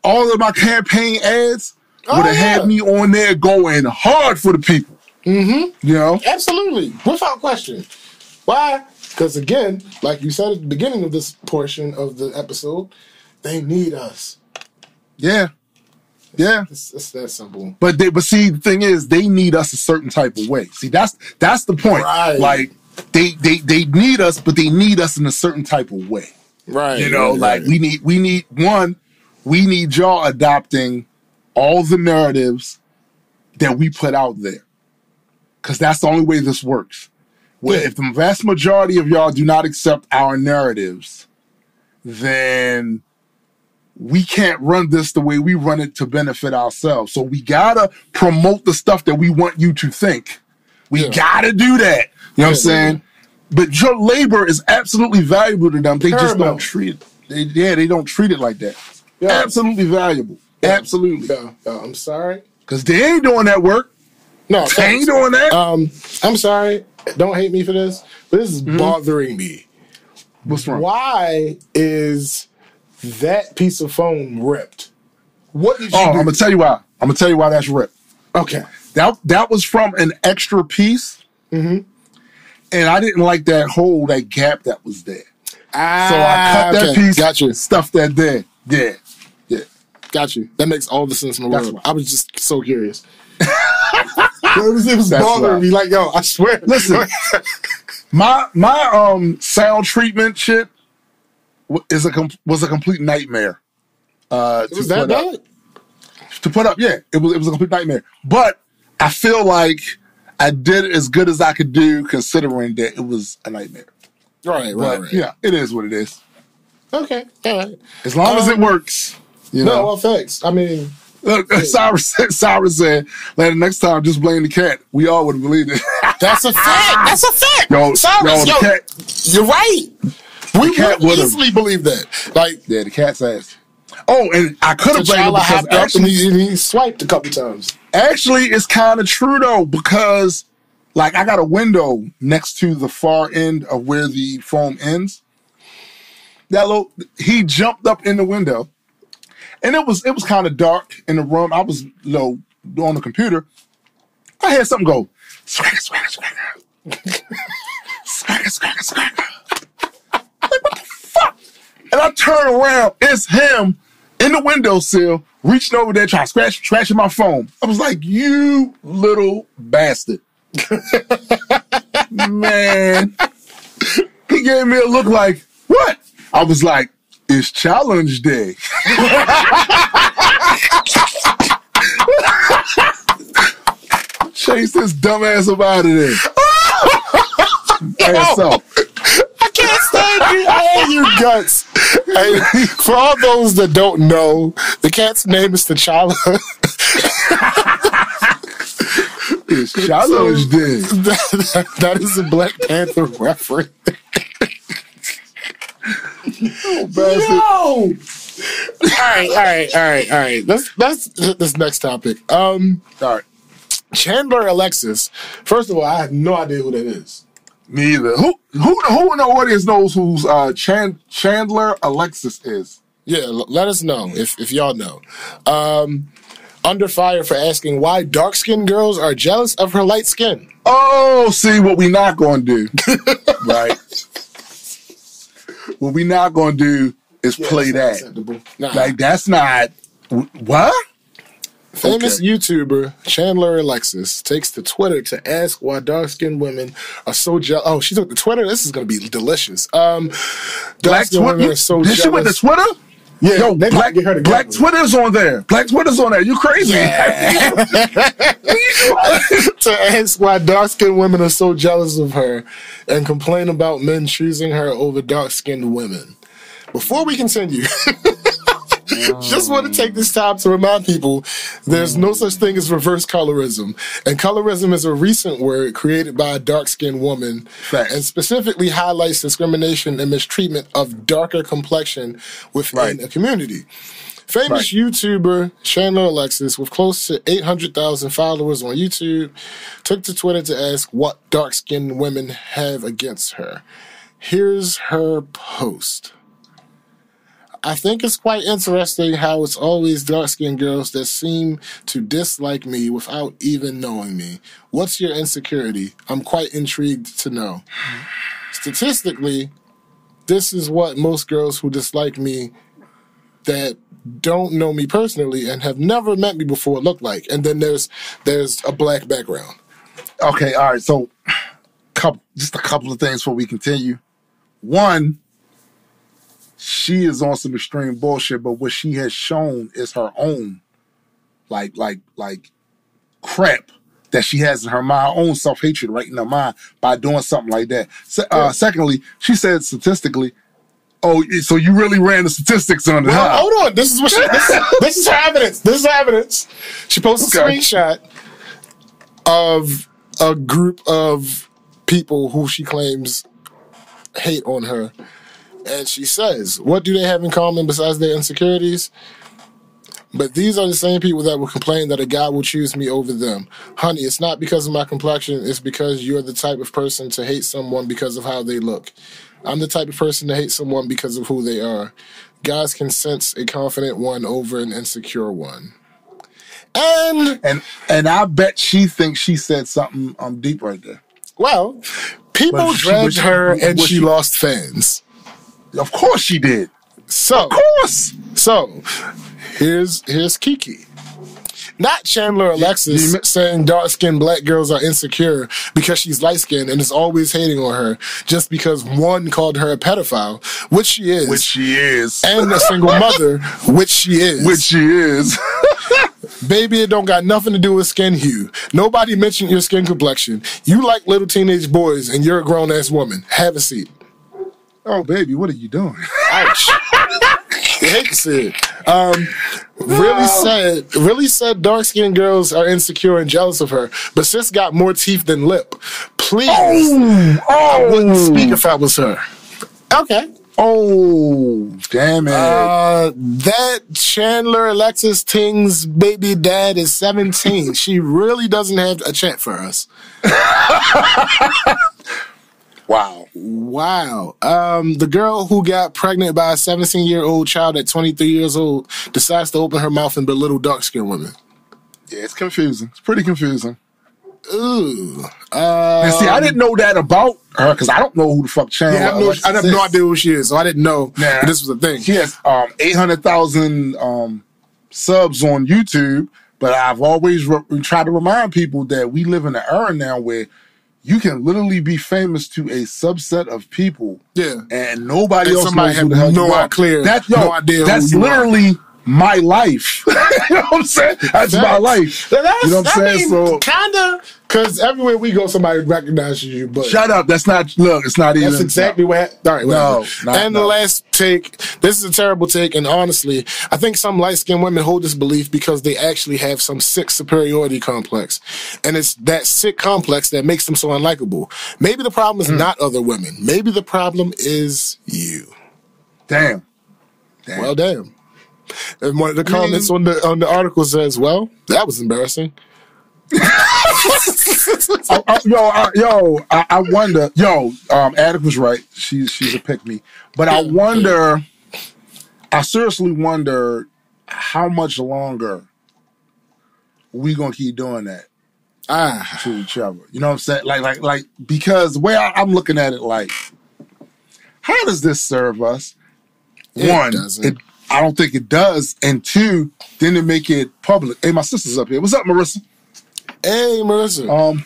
all of my campaign ads Oh, would have yeah. had me on there going hard for the people. Mm-hmm. You know, Absolutely, without question. Why? Because again, like you said at the beginning of this portion of the episode, they need us. yeah, yeah. It's, it's that simple. But they, but see, the thing is, they need us a certain type of way. See, that's that's the point. Right. Like they they they need us, but they need us in a certain type of way. Right. You know, right, like right. we need we need one, we need y'all adopting all the narratives that we put out there. Cause that's the only way this works. Well, if the vast majority of y'all do not accept our narratives, then we can't run this the way we run it to benefit ourselves. So we gotta promote the stuff that we want you to think. We Yeah. gotta do that. You know what I'm saying? But your labor is absolutely valuable to them. They just don't treat it. They, yeah, they don't treat it like that. Yeah. Absolutely valuable. Absolutely. Yeah, yeah, I'm sorry. Because they ain't doing that work. No, They ain't doing that. Um, I'm sorry. Don't hate me for this, but this is Mm-hmm. bothering me. What's wrong? Why is that piece of foam ripped? What did you Oh, do? I'm gonna tell you why. I'm gonna tell you why that's ripped. okay. That that was from an extra piece, Mm-hmm. and I didn't like that hole, that gap that was there. Ah, So I cut that okay. piece, Got you. stuff that there. Yeah, yeah. Got you. That makes all the sense in the world. I was just so curious. [LAUGHS] it was, it was bothering me. Like, yo, I swear. Listen, [LAUGHS] my my um sound treatment shit is a com- was a complete nightmare. Uh, it was to that put up. bad? to put up. Yeah, it was it was a complete nightmare. But I feel like I did as good as I could do, considering that it was a nightmare. Right, right, But right. yeah, it is what it is. Okay, all right. As long as it Um, works, you No, know. well, thanks. I mean, Look, Cyrus, said- Cyrus said, "Like next time, just blame the cat." We all would believe it. that's a fact. That's a fact. yo, Cyrus, yo, the yo, cat, you're right. We would easily believe that. Like, yeah, the cat's ass. Oh, and I could have blamed him because actually, he, he swiped a couple times. actually, it's kind of true though because, like, I got a window next to the far end of where the foam ends. That little, he jumped up in the window, and it was it was kind of dark in the room. I was you know on the computer. I heard something go swagger swagger swagger swagger swagger swagger. Like what the fuck? And I turn around, it's him in the windowsill, reaching over there, trying to scratch scratching my phone. I was like, you little bastard. [LAUGHS] Man. He gave me a look like, what? I was like, it's challenge day. [LAUGHS] Chase this dumbass up out of there. [LAUGHS] Ass up. I can't you. I hate your guts. Hey, for all those that don't know, the cat's name is T'Challa. It's challenge day. that, that is a Black Panther reference. Bastard. Yo! All right, all right, all right, all right. Let's let's hit this next topic. Um, All right. Chandler Alexis. First of all, I have no idea who that is. Me either. Who who who in the audience knows who uh Chan, Chandler Alexis is? Yeah, l- let us know if if y'all know. Um, under fire for asking why dark skinned girls are jealous of her light skin. Oh, see what we not going to do, [LAUGHS] right? What we not going to do is play That's that. acceptable. Nah. Like that's not what. Famous okay. YouTuber Chandler Alexis takes to Twitter to ask why dark skinned women are so jealous. Oh, she took to Twitter. This is going to be delicious. Um, dark Black skinned women Twitter. are so Did she went to. Twitter? Yeah, Yo, Black, get her. Black Twitter's on there. Black Twitter's on there. You crazy? [LAUGHS] [LAUGHS] to ask why dark skinned women are so jealous of her and complain about men choosing her over dark skinned women. Before we continue, [LAUGHS] [LAUGHS] just want to take this time to remind people there's no such thing as reverse colorism. And colorism is a recent word created by a dark skinned woman Facts. and specifically highlights discrimination and mistreatment of darker complexion within Right. a community. Famous Right. YouTuber Chandler Alexis, with close to 800,000 followers on YouTube, took to Twitter to ask what dark skinned women have against her. Here's her post. I think it's quite interesting how it's always dark skinned girls that seem to dislike me without even knowing me. What's your insecurity? I'm quite intrigued to know. Statistically, this is what most girls who dislike me that don't know me personally and have never met me before look like. And then there's there's a black background. okay, all right. So, couple, just a couple of things before we continue. One, she is on some extreme bullshit, but what she has shown is her own, like, like, like, crap that she has in her mind, own self hatred right in her mind by doing something like that. Uh, secondly, she said statistically, "Oh, so you really ran the statistics on it?" Well, huh? hold on. This is what she, this, this is her evidence. This is her evidence. She posted a screenshot of a group of people who she claims hate on her. And she says, What do they have in common besides their insecurities? But these are the same people that will complain that a guy will choose me over them. Honey, it's not because of my complexion, it's because you're the type of person to hate someone because of how they look. I'm the type of person to hate someone because of who they are. Guys can sense a confident one over an insecure one. And, And and I bet she thinks she said something um deep right there. well, people dragged her and she she- lost fans. Of course she did. So, Of course. So here's here's Kiki. Not Chandler Alexis you- saying dark skinned black girls are insecure because she's light skinned and is always hating on her just because one called her a pedophile, which she is, Which she is. and a single [LAUGHS] mother, which she is. Which she is. [LAUGHS] Baby, it don't got nothing to do with skin hue. Nobody mentioned your skin complexion. You like little teenage boys and you're a grown ass woman. Have a seat. Oh, baby, what are you doing? Ouch. I [LAUGHS] hate to see it. Um, really said, really said dark skinned girls are insecure and jealous of her, but sis got more teeth than lip. Please, oh, I wouldn't speak if I was her. Okay. Oh, damn it. Uh, that Chandler Alexis Ting's baby dad is 17. she really doesn't have a chat for us. [LAUGHS] wow. Wow. Um, the girl who got pregnant by a 17 year old child at 23 years old decides to open her mouth and belittle dark skinned women. Yeah, it's confusing. It's pretty confusing. Ooh. Uh, And see, I didn't know that about her because I don't know who the fuck Chandler yeah, I, have no, I have no idea who she is, so I didn't know Nah. this was a thing. She has um, 800,000 um, subs on YouTube, but I've always re- tried to remind people that we live in an era now where you can literally be famous to a subset of people Yeah. and nobody And else knows have who the hell no you are. clear- That, yo, no idea that's you are. literally my life. [LAUGHS] you know what I'm saying? That's my life. That's, you know what I'm saying? so kinda, because everywhere we go, somebody recognizes you. But shut up. That's not. Look, it's not even. That's exactly what. hap- All right, No, not- and the last take. This is a terrible take, and honestly, I think some light skinned women hold this belief because they actually have some sick superiority complex, and it's that sick complex that makes them so unlikable. Maybe the problem is hmm. not other women. Maybe the problem is you. Damn. Damn. Well, damn. And one of the comments on the on the article says, "Well, that was embarrassing." I- I- yo, I, yo, I, I wonder. Yo, um, Attic was right. She's she's a pick me, but I wonder. I seriously wonder how much longer we gonna keep doing that Ah, to each other. You know what I'm saying? Like, like, like because the way I, I'm looking at it, like, how does this serve us? It One, it, I don't think it does, and two, then to make it public. Hey, my sister's up here. What's up, Marissa? Hey, Melissa. um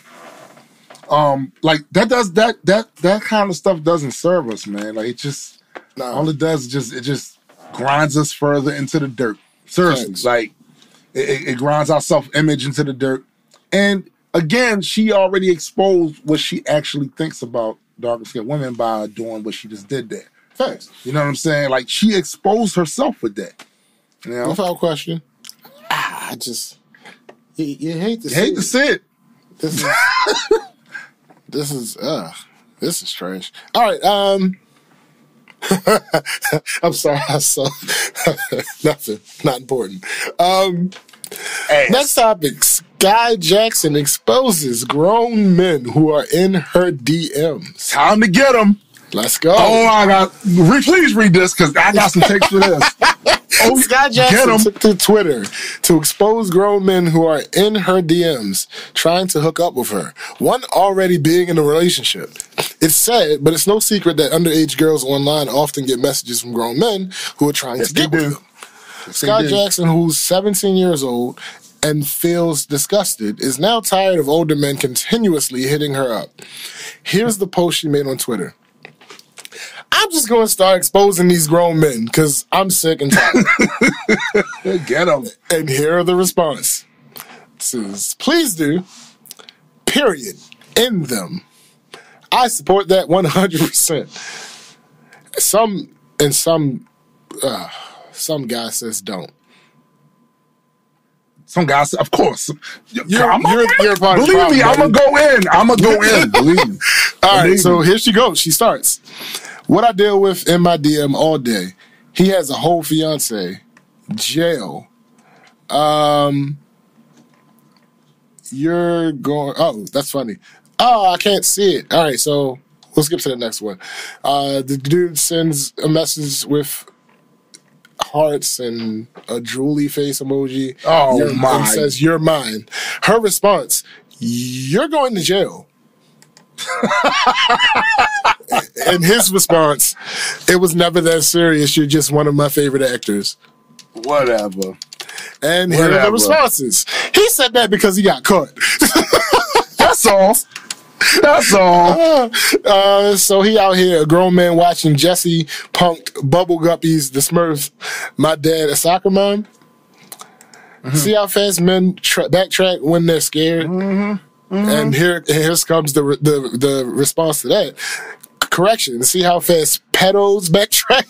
um like that does that that that kind of stuff doesn't serve us man like it just No. all it does is just it just grinds us further into the dirt. Seriously, Thanks. like it, it- grinds our self image into the dirt. And again, she already exposed what she actually thinks about darker skinned women by doing what she just did there. Thanks. You know what I'm saying? Like she exposed herself with that. You know, Without question. Ah, I just you, you hate to you hate to see it. This is [LAUGHS] this is uh this is trash. All right, um [LAUGHS] I'm sorry, I saw [LAUGHS] nothing, not important. Um Ass. next topic. Skai Jackson exposes grown men who are in her DMs. Time to get them. Let's go. Oh, I got. Re- please read this because I got some takes for this. Oh, get Jackson took to Twitter to expose grown men who are in her DMs trying to hook up with her. One already being in a relationship. It's sad, but it's no secret that underage girls online often get messages from grown men who are trying Yes, to get with them. Yes, Scott. Jackson, who's 17 years old and feels disgusted, is now tired of older men continuously hitting her up. Here's the post she made on Twitter. I'm just going to start exposing these grown men because I'm sick and tired. [LAUGHS] Get them. and here are the response. It says, please do. Period. In them. I support that 100%. Some, and some, uh, some guy says don't. Some guy guys, of course. You're- I'm you're- you're part of the Believe me, problem, I'm gonna go in. I'm gonna go [LAUGHS] in. Believe me. All right, Believe so me. here she goes. She starts. What I deal with in my DM all day. He has a whole fiance. Jail. Um, you're going. Oh, that's funny. Oh, I can't see it. All right, so let's skip to the next one. Uh, the dude sends a message with hearts and a drooly face emoji. Oh, You're- my. And says, "You're mine." Her response: "You're going to jail." [LAUGHS] and his response, "It was never that serious. You're just one of my favorite actors." Whatever. And here are the responses. He said that because he got caught. [LAUGHS] That's all. That's all. Uh, uh, so he out here, a grown man watching Jessie Bunk'd Bubble Guppies, the Smurfs, my dad, a soccer mom. Mm-hmm. See how fast men tra- backtrack when they're scared? Mm-hmm. Mm-hmm. And here, here comes the, the the response to that. Correction. See how fast pedals backtrack?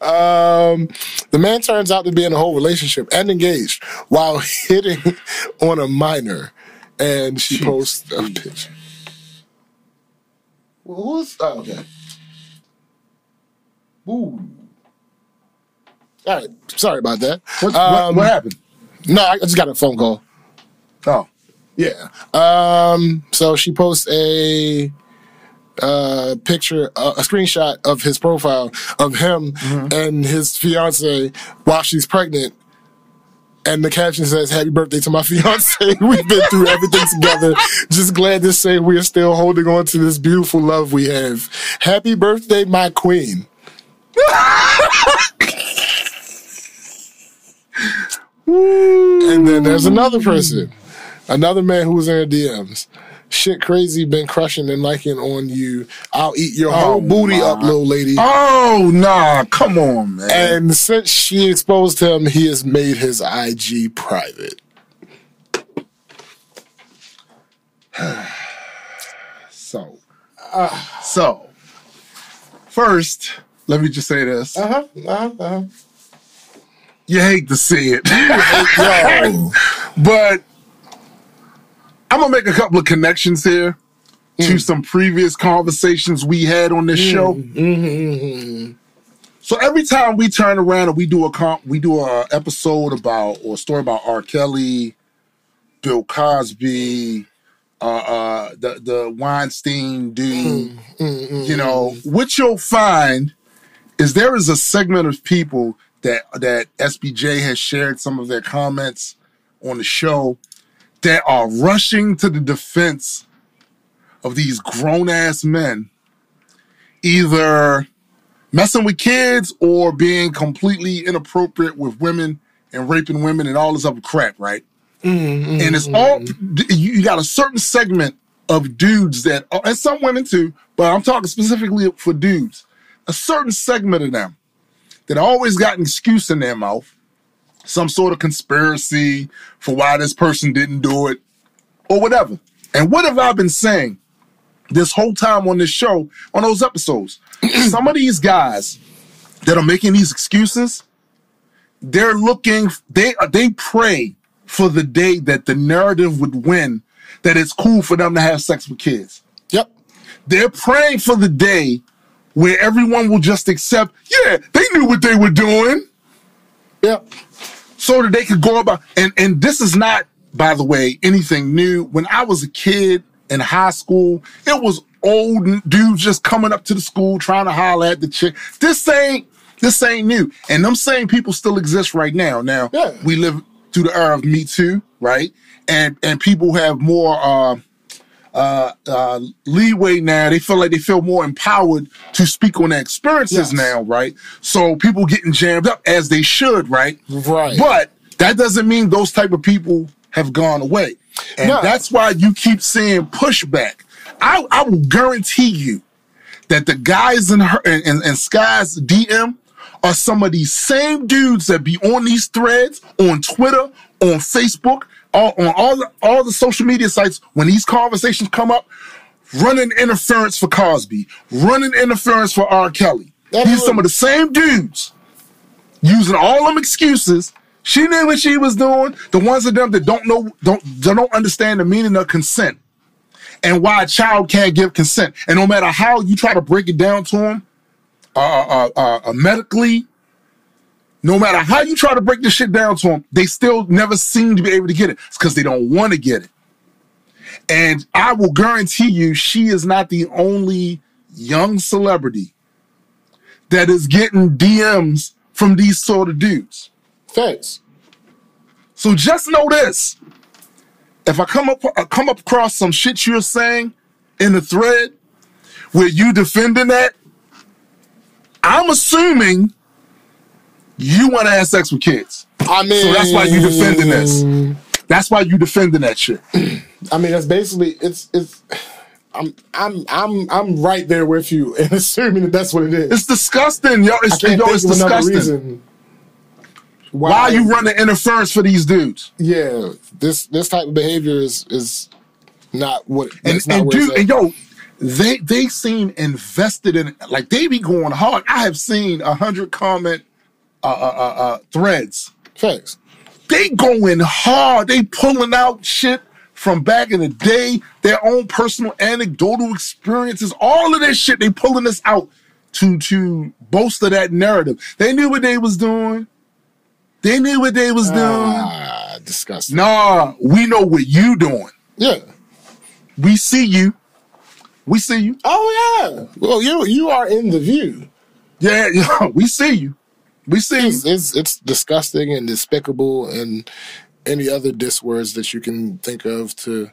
Um, the man turns out to be in a whole relationship and engaged while hitting on a minor, and she posts a picture. Well, who's oh, okay? Ooh. All right, sorry about that. What, Um, what, what happened? No, I just got a phone call. Oh, Yeah. Um. So she posts a uh picture, uh, a screenshot of his profile of him and his fiance while she's pregnant. And the caption says, Happy birthday to my [LAUGHS] fiance. We've been through everything together. Just glad to say we are still holding on to this beautiful love we have. Happy birthday, my queen. [LAUGHS] and then there's another person. Another man who was in her DMs. Shit crazy, been crushing and liking on you. I'll eat your whole Oh, booty my. up, little lady. oh, nah, come on, man. And since she exposed him, he has made his IG private. [SIGHS] so, [SIGHS] so first, let me just say this: Uh-huh. Uh-huh. uh-huh. you hate to see it, [LAUGHS] but I'm gonna make a couple of connections here to mm. some previous conversations we had on this mm-hmm. show. Mm-hmm. So every time we turn around and we do a comp, we do a episode about or a story about R. Kelly, Bill Cosby, uh, uh, the the Weinstein dude. Mm-hmm. You know, what you'll find is there is a segment of people that that SBJ has shared some of their comments on the show that are rushing to the defense of these grown ass men, either messing with kids or being completely inappropriate with women and raping women and all this other crap, right? Mm-hmm. and it's all you, you got a certain segment of dudes that, oh, and some women too, but I'm talking specifically for dudes a certain segment of them that always got an excuse in their mouth, some sort of conspiracy for why this person didn't do it, or whatever. And what have I been saying this whole time on this show, on those episodes? [CLEARS THROAT] some of these guys that are making these excuses, they're looking, they they pray for the day that the narrative would win, that it's cool for them to have sex with kids. Yep. They're praying for the day where everyone will just accept, yeah, they knew what they were doing Yep. So that they could go about and and this is not by the way anything new. When i was a kid in high school it was old dudes just coming up to the school trying to holler at the chick. This ain't this ain't new. And them same people still exist right now. Now Yeah. we live through the era of me too right? And and people have more uh uh, uh, leeway now. They feel like they feel more empowered to speak on their experiences Yes. now, right? So people getting jammed up as they should, right? Right. But that doesn't mean those type of people have gone away. And No. that's why you keep seeing pushback. I, I will guarantee you that the guys in her in, in, in Skai's DM are some of these same dudes that be on these threads on Twitter, on Facebook, all, on all the, all the social media sites when these conversations come up, running interference for Cosby, running interference for R. Kelly. These are some of the same dudes using all them excuses. She knew what she was doing. The ones of them that don't know, don't, don't understand the meaning of consent and why a child can't give consent. And no matter how you try to break it down to them, uh, uh, uh, uh, medically, no matter how you try to break this shit down to them, they still never seem to be able to get it. It's because they don't want to get it. And I will guarantee you, she is not the only young celebrity that is getting DMs from these sort of dudes. Facts. So just know this: if I come up uh, come up across some shit you're saying in the thread where you defending that, I'm assuming you want to have sex with kids. I mean, So that's why you defending this. That's why you defending that shit. [CLEARS THROAT] I mean, that's basically it's it's. I'm I'm I'm I'm right there with you [LAUGHS] and assuming that that's what it is. It's disgusting, yo. It's, yo, it's disgusting. reason. Why are you running interference for these dudes? Yeah, this this type of behavior is is not what And, not and dude, and yo, they they seem invested in. Like they be going hard. I have seen a hundred comment uh, uh, uh, uh, threads. Facts. They going hard. They pulling out shit from back in the day, their own personal anecdotal experiences, all of this shit. They pulling this out to to bolster that narrative. They knew what they was doing. They knew what they was doing. Ah, disgusting. Nah, we know what you doing. Yeah. We see you. We see you. Oh yeah. Well, you you are in the view. Yeah, yeah, [LAUGHS] we see you. We see. It's it's, disgusting and despicable and any other diss words that you can think of to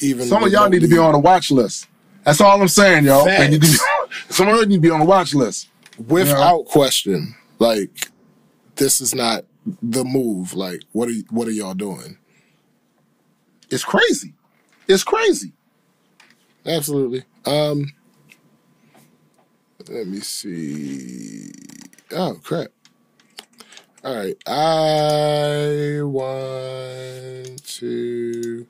even. Some of y'all need to be on a watch list. That's all I'm saying, y'all. Need to be- Some of y'all need to be on a watch list. without question. Like this is not the move. Like what are what are y'all doing? It's crazy. It's crazy. Absolutely. Um let me see. Oh crap. All right. I want to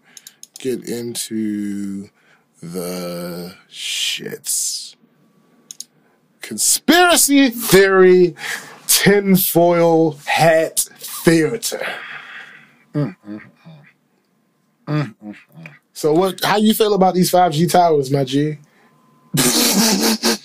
get into the shits. Conspiracy theory tinfoil hat theater. So what how you feel about these 5G towers, my G? [LAUGHS]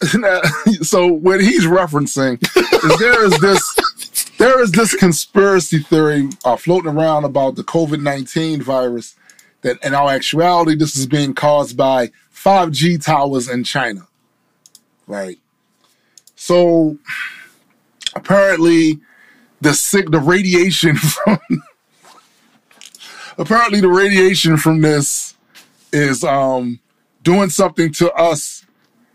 [LAUGHS] So what he's referencing is there is this there is this conspiracy theory uh, floating around about the COVID nineteen virus that in our actuality this is being caused by five G towers in China, right? So apparently the sick the radiation [LAUGHS] from apparently the radiation from this is um doing something to us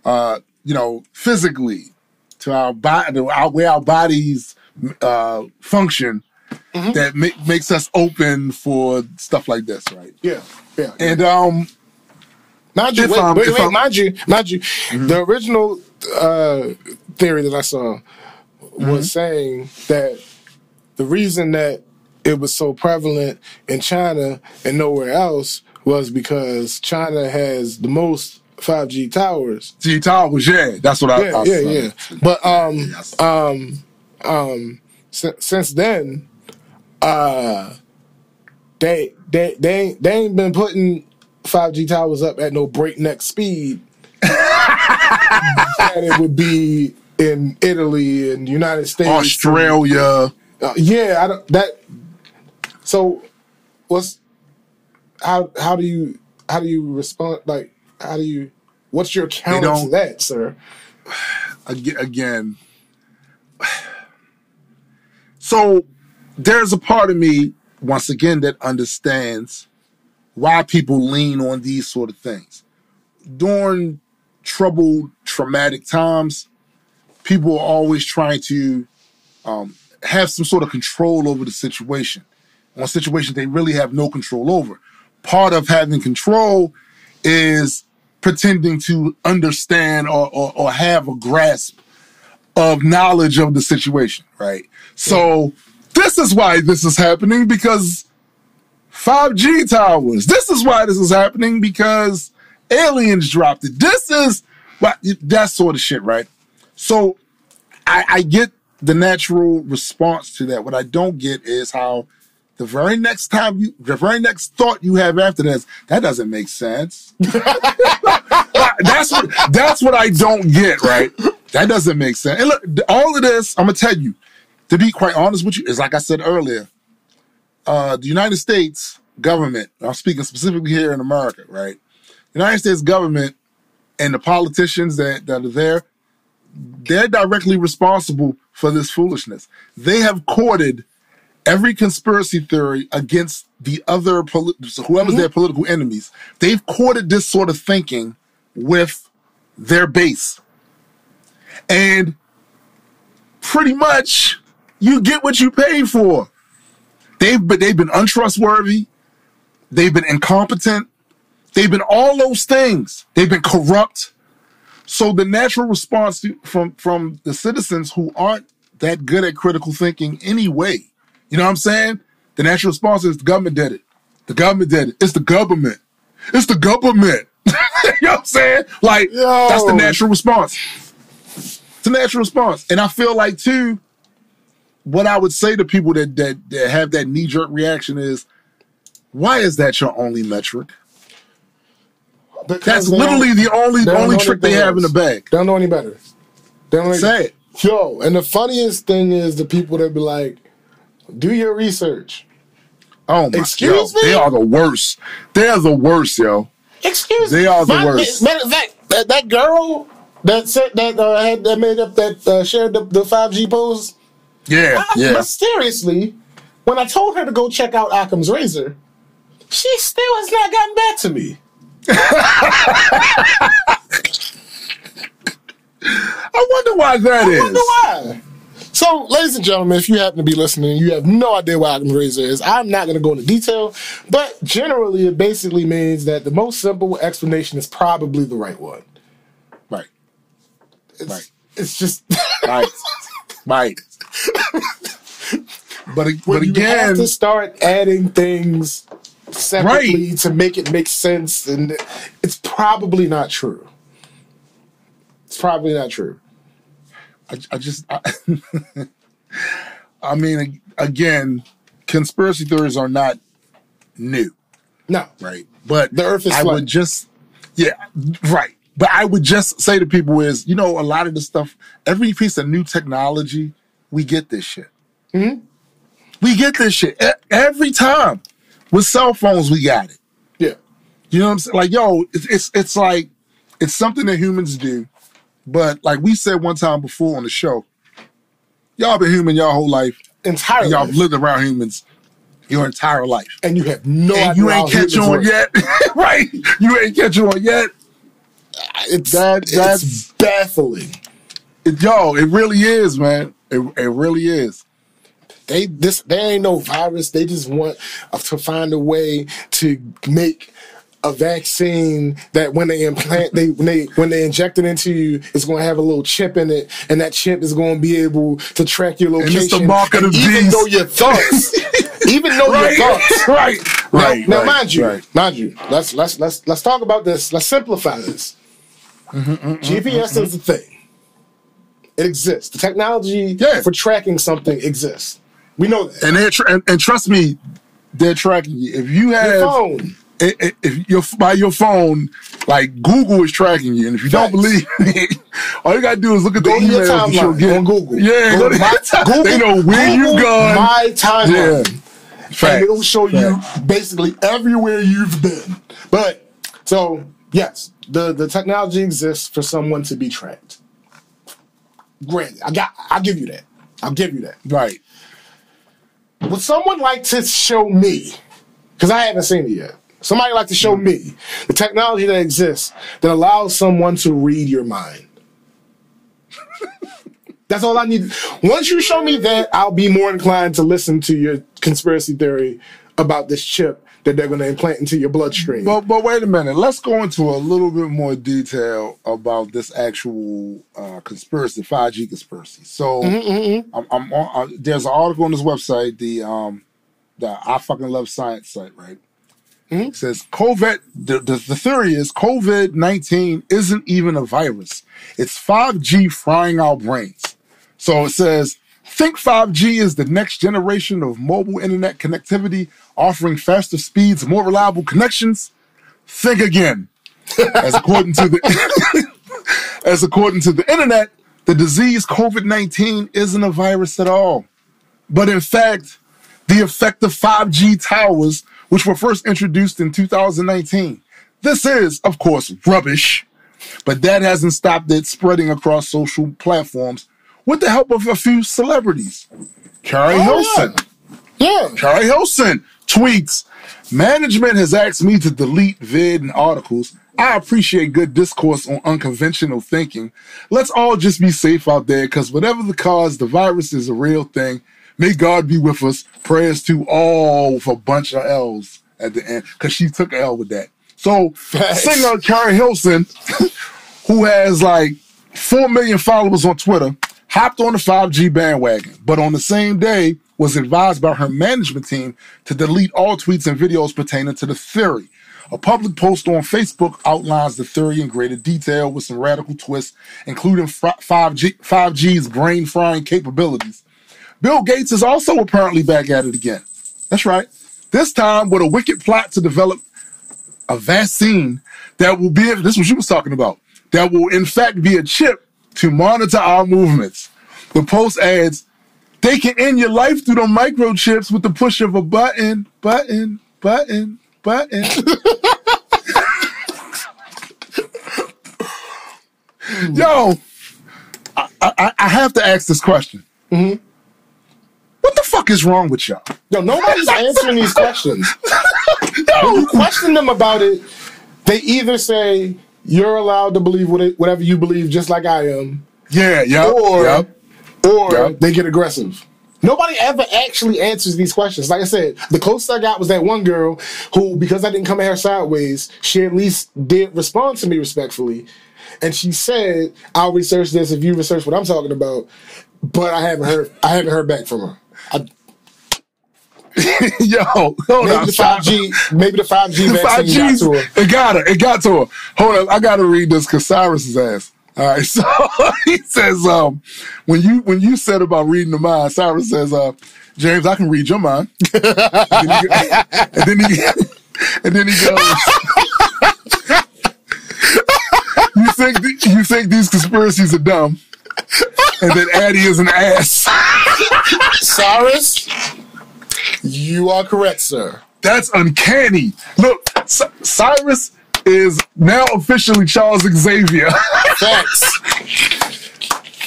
uh, you know, physically to our body, our way our bodies uh, function that ma- makes us open for stuff like this, right? Yeah. Yeah. And um, Mind you, wait, wait, wait, I'm- mind you, mind you, the original uh, theory that I saw was saying that the reason that it was so prevalent in China and nowhere else was because China has the most 5G towers. G Towers, yeah, that's what I. Yeah, I yeah, saw. yeah. But um, Yes. um, um, si- since then, uh, they they they ain't, they ain't been putting 5G towers up at no breakneck speed [LAUGHS] that it would be in Italy and United States, Australia. Uh, yeah, I don't that. So, what's how how do you how do you respond? Like, how do you? What's your counter to that, sir? Ag- again. So there's a part of me, once again, that understands why people lean on these sort of things. During troubled, traumatic times, people are always trying to um, have some sort of control over the situation on situations they really have no control over. Part of having control is pretending to understand or, or, or have a grasp of knowledge of the situation, right? So this is why this is happening because 5G towers. This is why this is happening because aliens dropped it. This is what that sort of shit, right? So I, I get the natural response to that. What I don't get is how the very next time you, the very next thought you have after this, that doesn't make sense. [LAUGHS] that's what that's what I don't get, right? That doesn't make sense. And look, all of this, I'm gonna tell you, to be quite honest with you, is like I said earlier, uh, the United States government, I'm speaking specifically here in America, right? The United States government and the politicians that, that are there, they're directly responsible for this foolishness. They have courted every conspiracy theory against the other poli- whoever's mm-hmm. their political enemies. They've courted this sort of thinking with their base. And pretty much you get what you pay for. They've been, they've been untrustworthy. They've been incompetent. They've been all those things. They've been corrupt. So the natural response from from the citizens who aren't that good at critical thinking anyway, you know what I'm saying? The natural response is the government did it. The government did it. It's the government. It's the government. [LAUGHS] you know what I'm saying? Like Yo. that's the natural response. It's a natural response, and I feel like too. What I would say to people that that, that have that knee jerk reaction is, why is that your only metric? Because That's literally the only only trick they have in the bag. They don't know any better. They don't know any- Say it. Yo, and the funniest thing is the people that be like, do your research. Oh my Excuse yo, me? They are the worst. They are the worst, yo. Excuse me. They are the My- worst. Matter of fact, that, that girl that said that uh, had that made up that uh, shared the, the 5G post. Yeah, I- yeah. Mysteriously, when I told her to go check out Occam's Razor, she still has not gotten back to me. [LAUGHS] I wonder why that is. I wonder why. So, ladies and gentlemen, if you happen to be listening, you have no idea what Occam's razor is. I'm not going to go into detail, but generally, it basically means that the most simple explanation is probably the right one. Right, It's, Right. it's just [LAUGHS] right, right. But but you have again, to start adding things separately Right. to make it make sense, and it's probably not true. It's probably not true. I, I just, I, [LAUGHS] I mean, again, conspiracy theories are not new, No, right? But The earth is I flat. would just, yeah, right. But I would just say to people is, you know, a lot of the stuff, every piece of new technology, we get this shit. Mm-hmm. We get this shit E- every time. With cell phones, we got it. yeah, You know what I'm saying? Like, yo, it's it's, it's like it's something that humans do. But like we said one time before on the show, y'all been human your whole life. entirely. And y'all lived around humans your entire life. and you have no And you ain't catch on work. yet. [LAUGHS] right. You ain't catch on yet. It's That- it's that's- baffling. It, yo, it really is, man. It, it really is. They this they ain't no virus. They just want to find a way to make a vaccine that when they implant they when they when they inject it into you, it's going to have a little chip in it, and that chip is going to be able to track your location. it's the mark of And the [LAUGHS] even though your thoughts, even though Right, your thoughts, right, now, right, now right, mind you, right. mind you, let's let's let's let's talk about this. Let's simplify this. Mm-hmm, GPS is a thing. It exists. The technology Yeah. for tracking something exists. We know that. And, they're and and trust me, they're tracking you. If you have Your phone. If you're by your phone, like Google is tracking you, and if you don't believe me, [LAUGHS] all you gotta do is look at Go the your that you'll get on Google. Yeah, Go go my- your [LAUGHS] time- they know where Google you've gone. My timeline. Yeah. and it'll show you basically everywhere you've been. But so yes, the the technology exists for someone to be tracked. Granted, I got I'll give you that. I'll give you that. Right. Would someone like to show me? Because I haven't seen it yet. Somebody like to show me the technology that exists that allows someone to read your mind. [LAUGHS] That's all I need. Once you show me that, I'll be more inclined to listen to your conspiracy theory about this chip that they're going to implant into your bloodstream. But but wait a minute. Let's go into a little bit more detail about this actual uh, conspiracy, five G conspiracy. So I'm, I'm on, uh, there's an article on this website, the um, the I fucking love science site, right? It says COVID. The, the, the theory is COVID nineteen isn't even a virus. It's five G frying our brains. So it says, think 5G is the next generation of mobile internet connectivity, offering faster speeds, more reliable connections. Think again. As according to the [LAUGHS] as according to the internet, the disease COVID-19 isn't a virus at all. But in fact, the effect of 5G towers, which were first introduced in 2019. This is, of course, rubbish, but that hasn't stopped it spreading across social platforms with the help of a few celebrities. Keri Oh, Hilson. yeah. Keri Hilson tweets, management has asked me to delete vid and articles. I appreciate good discourse on unconventional thinking. Let's all just be safe out there because whatever the cause, the virus is a real thing. May God be with us. Prayers to all with a bunch of L's at the end because she took L with that. So, Facts. singer Keri Hilson, [LAUGHS] who has like 4 million followers on Twitter, hopped on the 5G bandwagon, but on the same day was advised by her management team to delete all tweets and videos pertaining to the theory. A public post on Facebook outlines the theory in greater detail with some radical twists, including 5G, 5G's brain frying capabilities. Bill Gates is also apparently back at it again. That's right. This time with a wicked plot to develop a vaccine that will be, this is what you was talking about, that will in fact be a chip to monitor our movements. The post adds, they can end your life through the microchips with the push of a button, button, button, button. [LAUGHS] Yo, I, I, I have to ask this question. Mm-hmm. What the fuck is wrong with y'all? Yo, nobody's answering these questions. [LAUGHS] When you question them about it, they either say you're allowed to believe whatever you believe, just like I am, Yeah, yeah, or yeah. or Yep. they get aggressive. Nobody ever actually answers these questions. Like I said, the closest I got was that one girl who, because I didn't come at her sideways, she at least did respond to me respectfully. And she said, I'll research this if you research what I'm talking about. But I haven't heard I haven't heard back from her. I, [LAUGHS] Yo, hold maybe on. the five G maybe the five G The five vaccine got G's, to her. it got her. It got to her. Hold up, I gotta read this because Cyrus is ass. All right, [LAUGHS] so he says, um, when you when you said about reading the mind, Cyrus says, uh, James, I can read your mind. [LAUGHS] and then he, and then he, and then he goes, you think th- you think these conspiracies are dumb, and that Addie is an ass. Cyrus, you are correct, sir. That's uncanny. Look, C- Cyrus is now officially Charles Xavier. Facts.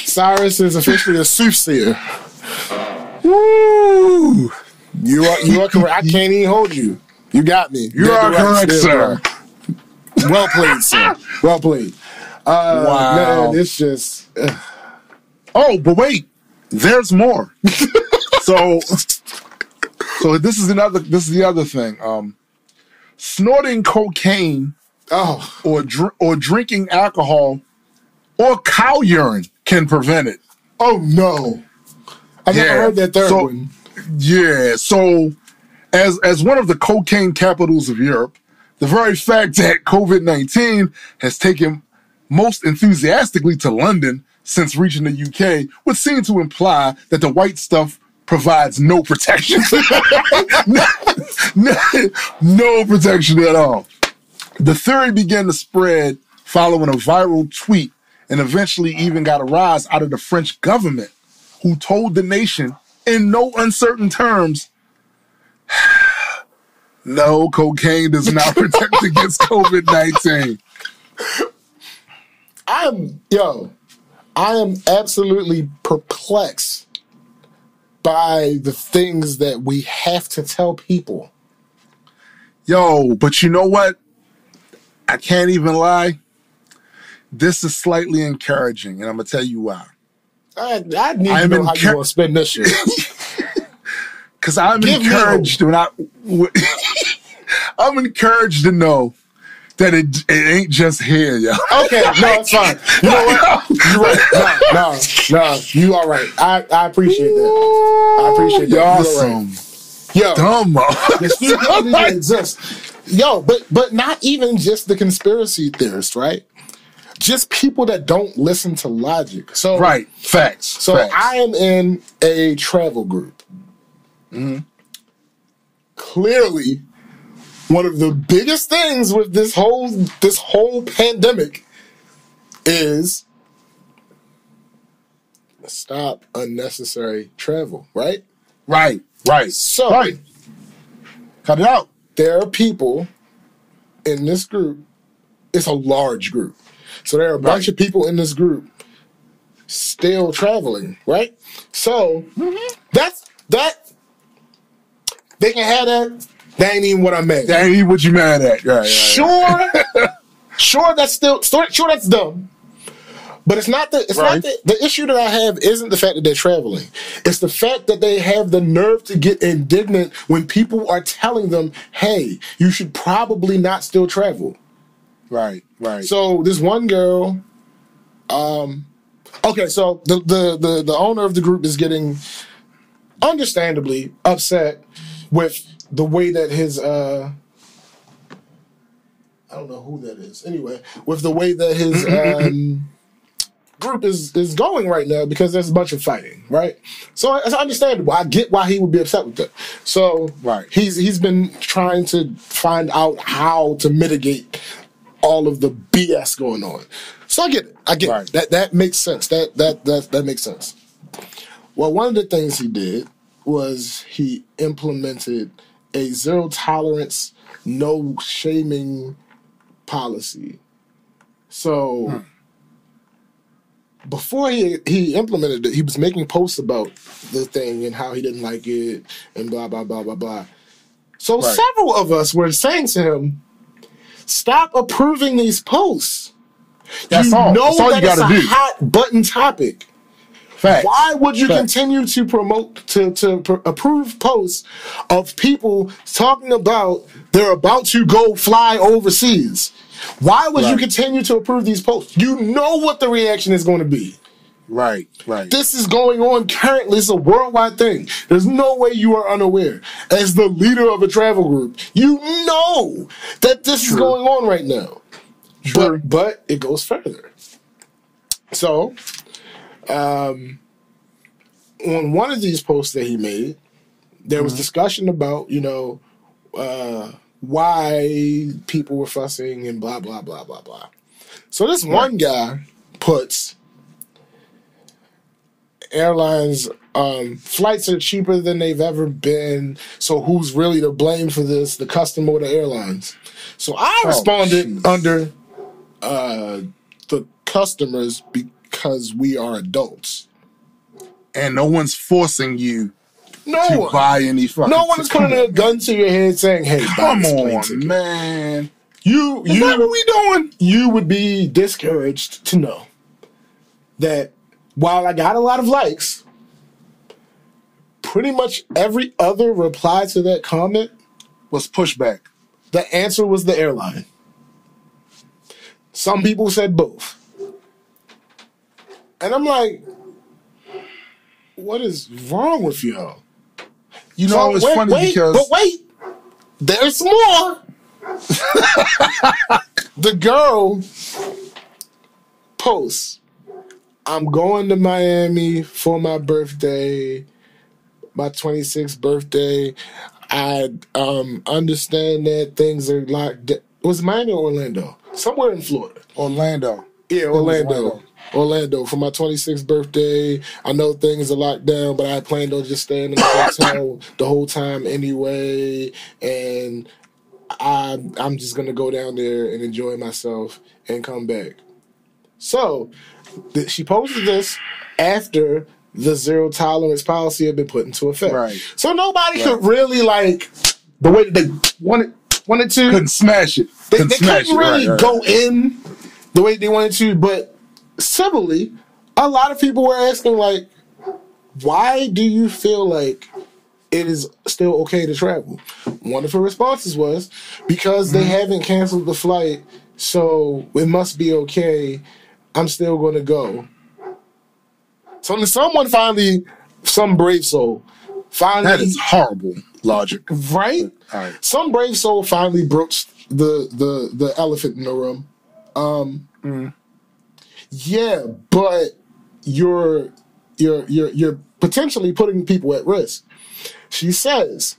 Cyrus is officially a soothsayer. Woo! You are you are correct. I can't even hold you. You got me. You are correct, sir. Well played, sir. Well played. Uh, Wow. Man, it's just uh, Oh, but wait, there's more. [LAUGHS] so, so this is another. This is the other thing. Um, snorting cocaine Oh, or dr- or drinking alcohol or cow urine can prevent it. oh no! I never heard that third So- one. Yeah, so as as one of the cocaine capitals of Europe, the very fact that COVID-19 has taken most enthusiastically to London since reaching the UK would seem to imply that the white stuff provides no protection. no, [LAUGHS] no- no protection at all. The theory began to spread following a viral tweet and eventually even got a rise out of the French government, who told the nation in no uncertain terms [SIGHS] no, cocaine does not protect [LAUGHS] against COVID 19. I'm yo, I am absolutely perplexed by the things that we have to tell people. Yo, but you know what? I can't even lie. This is slightly encouraging, and I'm to tell you why. I, I need I to know how you gonna spend this shit. [LAUGHS] Because I'm Give encouraged when I. [LAUGHS] I'm encouraged to know that it, it ain't just here, yo. Okay, no, it's [LAUGHS] fine. You know what? You're right. No, no, no. You all right. I, I appreciate that. I appreciate that. Y'all You all right. Yo, dumb that motherfuckers. [LAUGHS] Yo, but but not even just the conspiracy theorists, right? Just people that don't listen to logic. So Right, facts. So facts. I am in a travel group. Mm-hmm. Clearly, one of the biggest things with this whole this whole pandemic is stop unnecessary travel. Right. right, right, So right. Cut it out. there are people in this group. It's a large group. So there are a bunch Right. of people in this group still traveling, right? So mm-hmm. that's that they can have that. That ain't even what I meant. That ain't even what you mad at. Right, right, sure, [LAUGHS] sure that's still sure, sure that's dumb. But it's not the it's Right. not the, the issue that I have isn't the fact that they're traveling. It's the fact that they have the nerve to get indignant when people are telling them, "Hey, you should probably not still travel." Right, right. So this one girl, um, okay, so the the the, the owner of the group is getting understandably upset with the way that his uh I don't know who that is. Anyway, with the way that his [CLEARS THROAT] um group is is going right now because there's a bunch of fighting, right? So it's understandable. I get why he would be upset with that. So Right. he's he's been trying to find out how to mitigate all of the BS going on. So I get it. I get Right. it. That that makes sense. That that that that makes sense. Well, one of the things he did was he implemented a zero tolerance, no shaming policy. So hmm. before he he implemented it, he was making posts about the thing and how he didn't like it and blah blah blah blah blah. So Right. several of us were saying to him, "Stop approving these posts. That's you all. know That's all that you gotta a do. hot button topic. Facts. Why would you Facts. continue to promote to to pr- approve posts of people talking about they're about to go fly overseas? Why would you continue to approve these posts? You know what the reaction is going to be. Right, right. This is going on currently. It's a worldwide thing. There's no way you are unaware. As the leader of a travel group, you know that this is going on right now. True. But but it goes further. So, um, on one of these posts that he made, there was discussion about you know uh, why people were fussing and blah blah blah blah blah. So this one guy puts airlines um, flights are cheaper than they've ever been. So who's really to blame for this? The customer or the airlines? So I responded jeez. under uh, the customers because we are adults. and no one's forcing you No to one, buy any fucking. no one is putting a gun to your head saying, "Hey, Come on, ticket." man. You, Is that what we doing? you would be discouraged to know that while I got a lot of likes, pretty much every other reply to that comment Was pushback. The answer was the airline. Some people said both. And I'm like, what is wrong with y'all? You know, So, it's wait, funny wait, because But wait, there's more. [LAUGHS] the girl posts, I'm going to Miami for my birthday, my 26th birthday. I um, understand that things are locked. da- Was it Miami or Orlando? Somewhere in Florida. Orlando. Yeah, Orlando. Orlando. Orlando for my 26th birthday. I know things are locked down, but I planned on just staying in the hotel the whole time anyway. And I, I'm just gonna go down there and enjoy myself and come back. So th- she posted this after the zero tolerance policy had been put into effect. Right. So nobody could really like the way that they wanted wanted to Couldn't smash it. they, Couldn't they couldn't it. really Right, right, go in the way they wanted to, but civilly, a lot of people were asking like, why do you feel like it is still okay to travel? One of her responses was because Mm-hmm. they haven't canceled the flight, so it must be okay. I'm still going to go. So someone finally, some brave soul, finally That is horrible logic. right? Some brave soul finally broached the the the elephant in the room. Um, yeah, but you're you're you're you're potentially putting people at risk. She says,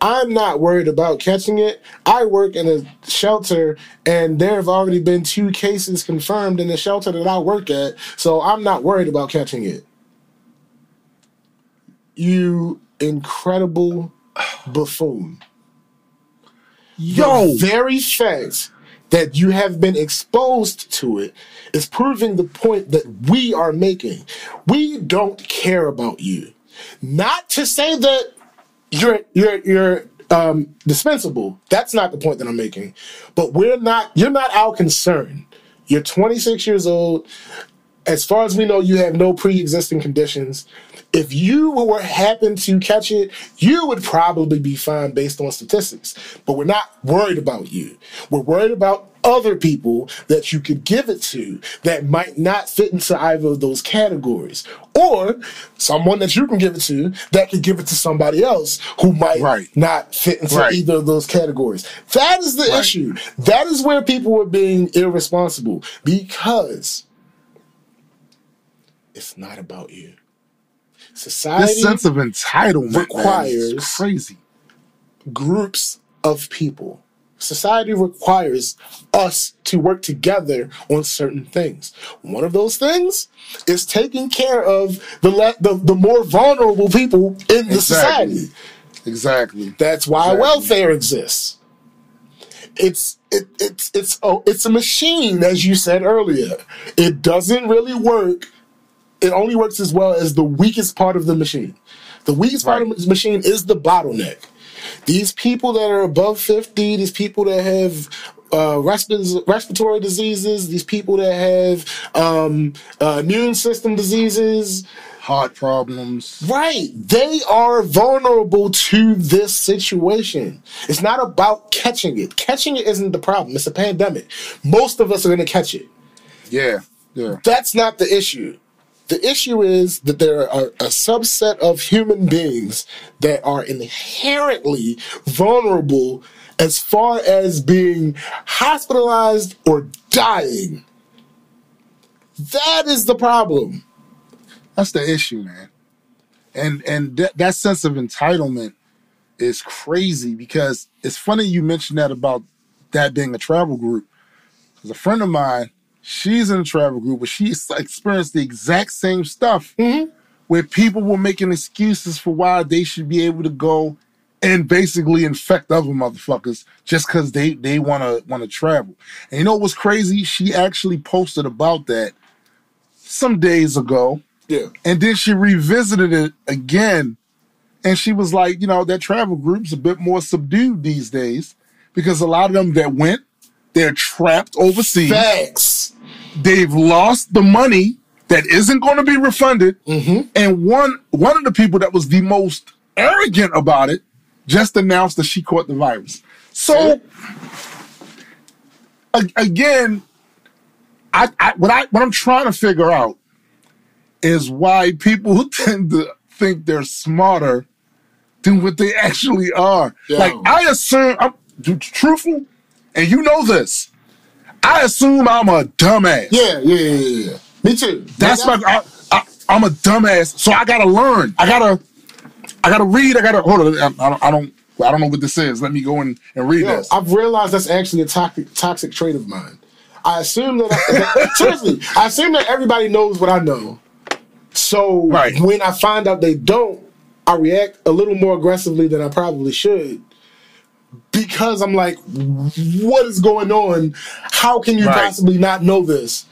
"I'm not worried about catching it. I work in a shelter, and there have already been two cases confirmed in the shelter that I work at, so I'm not worried about catching it." You incredible buffoon. Yo, The very fact that you have been exposed to it is proving the point that we are making. We don't care about you. Not to say that you're you're you're um dispensable. That's not the point that I'm making. But we're not you're not our concern. You're 26 years old. As far as we know, you have no pre-existing conditions. If you were happen to catch it, you would probably be fine based on statistics. But we're not worried about you. We're worried about other people that you could give it to that might not fit into either of those categories. Or someone that you can give it to that could give it to somebody else who might Right. not fit into Right. either of those categories. That is the Right. issue. That is where people were being irresponsible because it's not about you. Society this sense of entitlement requires- crazy. groups of people. Society requires us to work together on certain things. One of those things is taking care of the le- the, the more vulnerable people in the Exactly. society. Exactly. That's why Exactly. welfare exists. It's it, it's it's oh it's a machine, as you said earlier. It doesn't really work. It only works as well as the weakest part of the machine. The weakest part of the machine is the bottleneck. These people that are above fifty, these people that have uh, respi- respiratory diseases, these people that have um, uh, immune system diseases, Heart problems. Right. They are vulnerable to this situation. It's not about catching it. Catching it isn't the problem. It's a pandemic. Most of us are going to catch it. Yeah. Yeah. That's not the issue. The issue is that there are a subset of human beings that are inherently vulnerable as far as being hospitalized or dying. That is the problem. That's the issue, man. And and that that sense of entitlement is crazy because it's funny you mentioned that about that being a travel group. Because a friend of mine, she's in a travel group, but she experienced the exact same stuff mm-hmm. where people were making excuses for why they should be able to go and basically infect other motherfuckers just because they they want to want to travel. And you know what's crazy? She actually posted about that some days ago. Yeah. And then she revisited it again. And she was like, you know, that travel group's a bit more subdued these days because a lot of them that went, they're trapped overseas. Facts. They've lost the money that isn't going to be refunded. Mm-hmm. And one one of the people that was the most arrogant about it just announced that she caught the virus. So a- again, I, I what I what I'm trying to figure out is why people [LAUGHS] tend to think they're smarter than what they actually are. Yeah. Like I assume I'm truthful, and you know this. I assume I'm a dumbass. Yeah, yeah, yeah, yeah. yeah. Me too. That's my. I, I'm a dumbass, so I gotta learn. I gotta. I gotta read. I gotta hold on. I, I don't. I don't. I don't know what this is. Let me go in and read Yo, this. I've realized that's actually a toxic toxic trait of mine. I assume that, I, [LAUGHS] seriously, I assume that everybody knows what I know. So Right. when I find out they don't, I react a little more aggressively than I probably should. Because I'm like, what is going on? How can you Right. possibly not know this?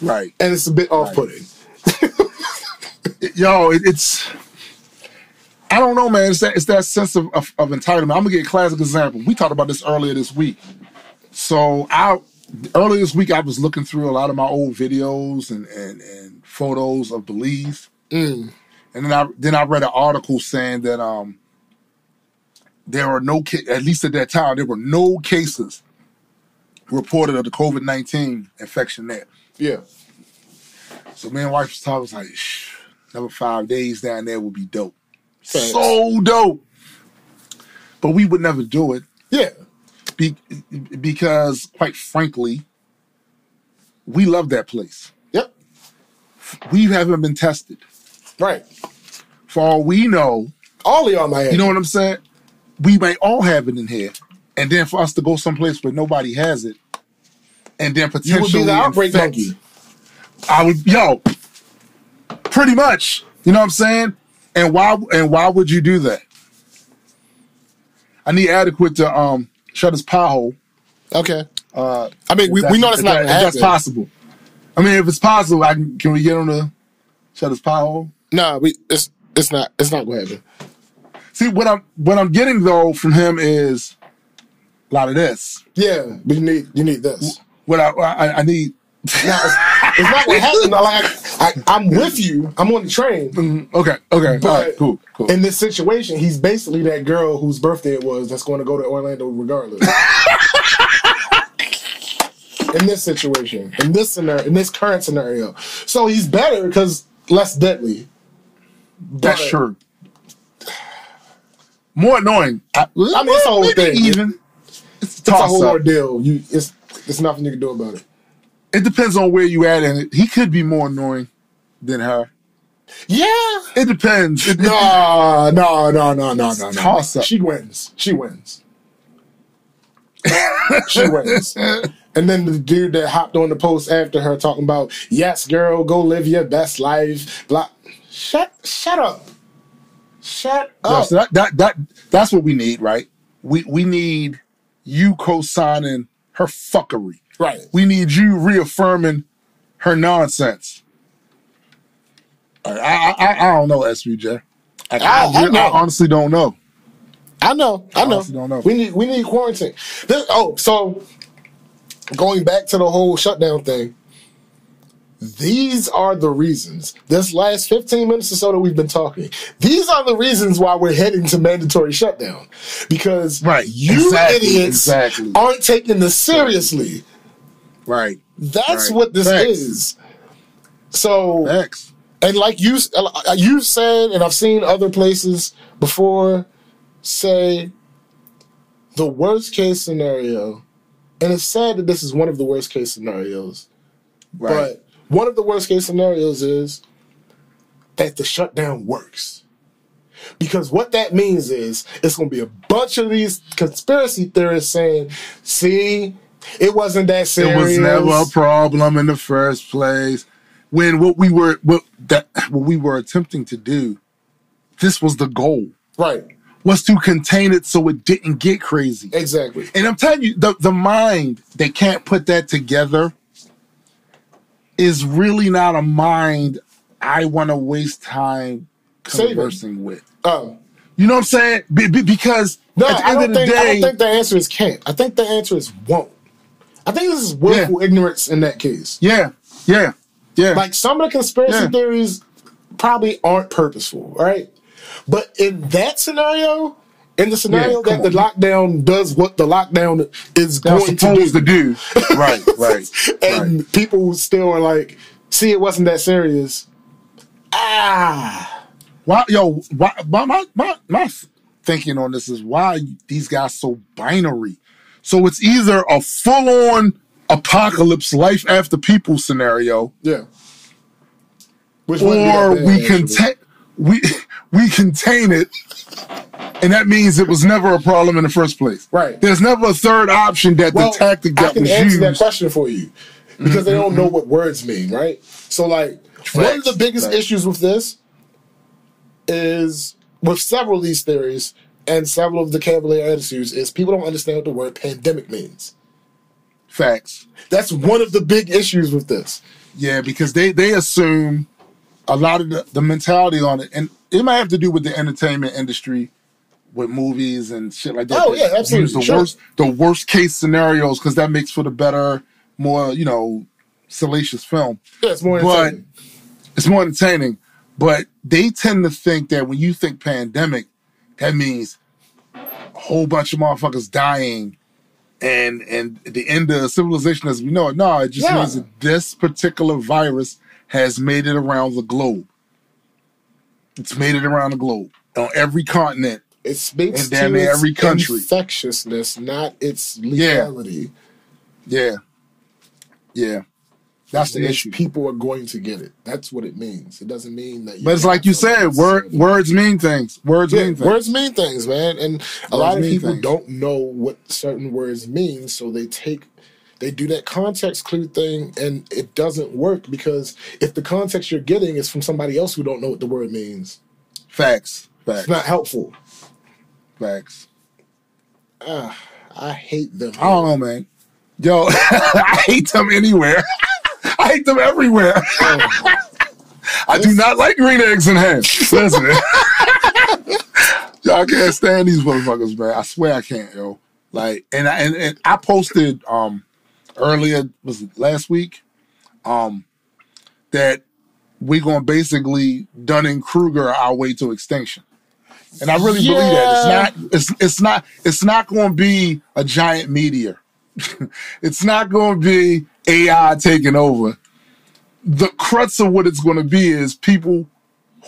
right. And it's a bit off putting. Yo, it, it's. I don't know, man. It's that it's that sense of, of, of entitlement. I'm gonna get a classic example. We talked about this earlier this week. So I earlier this week I was looking through a lot of my old videos and and, and photos of Belize, and then I then I read an article saying that um there are no at least at that time there were no cases reported of the COVID nineteen infection there. Yeah. So me and wife was talking, was like, Shh, another five days down there would be dope. Facts. So dope. But we would never do it Yeah. be, because, quite frankly, we love that place. Yep. We haven't been tested. Right. For all we know, All of y'all have. you know what I'm saying? We may all have it in here. And then for us to go someplace where nobody has it, and then you potentially would be the outbreak infect- monkey. I would, yo, pretty much. You know what I'm saying? And why? And why would you do that? I need adequate to um shut his pie hole. Okay. Uh, I mean, we, we know that's not that- that's possible. I mean, if it's possible, I can. Can we get on the shut his pie hole? Nah, we it's it's not it's not gonna happen. See what I'm what I'm getting though from him is a lot of this. Yeah, but you need you need this. What I I, I need. Now, it's, it's not gonna happen. Like I, I'm with you. I'm on the train. Mm-hmm. Okay, okay, But all right, cool, cool. in this situation, he's basically that girl whose birthday it was that's going to go to Orlando regardless. [LAUGHS] in this situation, in this scenario, in this current scenario, so he's better because less deadly. That's true. More annoying. I, mean, it's a whole thing. Even. It's, It's a whole ordeal. You, it's, there's nothing you can do about it. It depends on where you at in it. He could be more annoying than her. Yeah. It depends. It, No, no, no, no, no, no, no. Toss up. She wins. She wins. she wins. And then the dude that hopped on the post after her talking about, yes, girl, go live your best life. Blah. Shut, shut up. Shut Yeah, up. so that, that that that's what we need, right? We we need you co-signing her fuckery. Right. We need you reaffirming her nonsense. I I, I, I don't know, SVJ. I, I- I honestly don't know. I know. I know. know. We need we need quarantine. This, oh, so going back to the whole shutdown thing. These are the reasons. This last 15 minutes or so that we've been talking. These are the reasons why we're heading to mandatory shutdown. Because Right. you Exactly. idiots Exactly. aren't taking this seriously. Right. That's Right. what this Facts. is. So X. and like you you've said, and I've seen other places before say the worst case scenario, and it's sad that this is one of the worst case scenarios, Right. but one of the worst case scenarios is that the shutdown works. Because what that means is it's going to be a bunch of these conspiracy theorists saying, see, it wasn't that serious. it was never a problem in the first place. When what we were what that what we were attempting to do, this was the goal. right. Was to contain it so it didn't get crazy. Exactly. And I'm telling you, the, the mind that can't put that together is really not a mind I want to waste time Saving. conversing with. Um, You know what I'm saying? Be- be- because No, at the I end don't, of the think, I don't think the answer is can't. I think the answer is won't. I think this is willful ignorance in that case. yeah, yeah, yeah. Like some of the conspiracy Yeah. theories probably aren't purposeful, right? But in that scenario, In the scenario come that the lockdown does what the lockdown is They're going to do, to do. [LAUGHS] right, right, and right. people still are like, "See, it wasn't that serious." Ah, Why, yo, why, my, my, my, my thinking on this is why these guys so binary. So it's either a full on apocalypse, life after people scenario, yeah. Which wouldn't be that or we can take, we we contain it, and that means it was never a problem in the first place. Right. There's never a third option that Well, the tactic that I that can was answer that used. question for you because they don't know mm-hmm. what words mean, right? So, like, one of the biggest facts. issues with this is with several of these theories and several of the Cavalier attitudes is people don't understand what the word pandemic means. Facts. That's one of the big issues with this. Yeah, because they they assume a lot of the, the mentality on it, and it might have to do with the entertainment industry, with movies and shit like that. Oh, yeah, absolutely, use The sure. worst the worst case scenarios because that makes for the better, more you know, salacious film. Yeah, it's more But- entertaining. It's more entertaining, but they tend to think that when you think pandemic, that means a whole bunch of motherfuckers dying. And and the end of civilization as we know it. No, it just Yeah. means that this particular virus has made it around the globe. It's made it around the globe on every continent. It speaks And damn to its every country. infectiousness, not its Yeah. lethality. Yeah, yeah, that's the issue. People are going to get it. That's what it means. It doesn't mean that. But it's like you said, word, words mean things. Words Yeah, mean things. words mean things, man, and a lot of people things. don't know what certain words mean, so they take they do that context clue thing, and it doesn't work because if the context you're getting is from somebody else who don't know what the word means, Facts. Facts. it's not helpful. Facts. I hate them. I don't know, man. Yo, [LAUGHS] I hate them anywhere. [LAUGHS] I hate them everywhere. [LAUGHS] I do not like green eggs and ham. Listen. Y'all can't stand these motherfuckers, man. I swear I can't, yo. Like, and I, and, and I posted um earlier was it last week um that we're gonna basically Dunning Kruger our way to extinction. And I really believe that it's not it's it's not it's not going to be a giant meteor. [LAUGHS] it's not going to be AI taking over. The crux of what it's going to be is people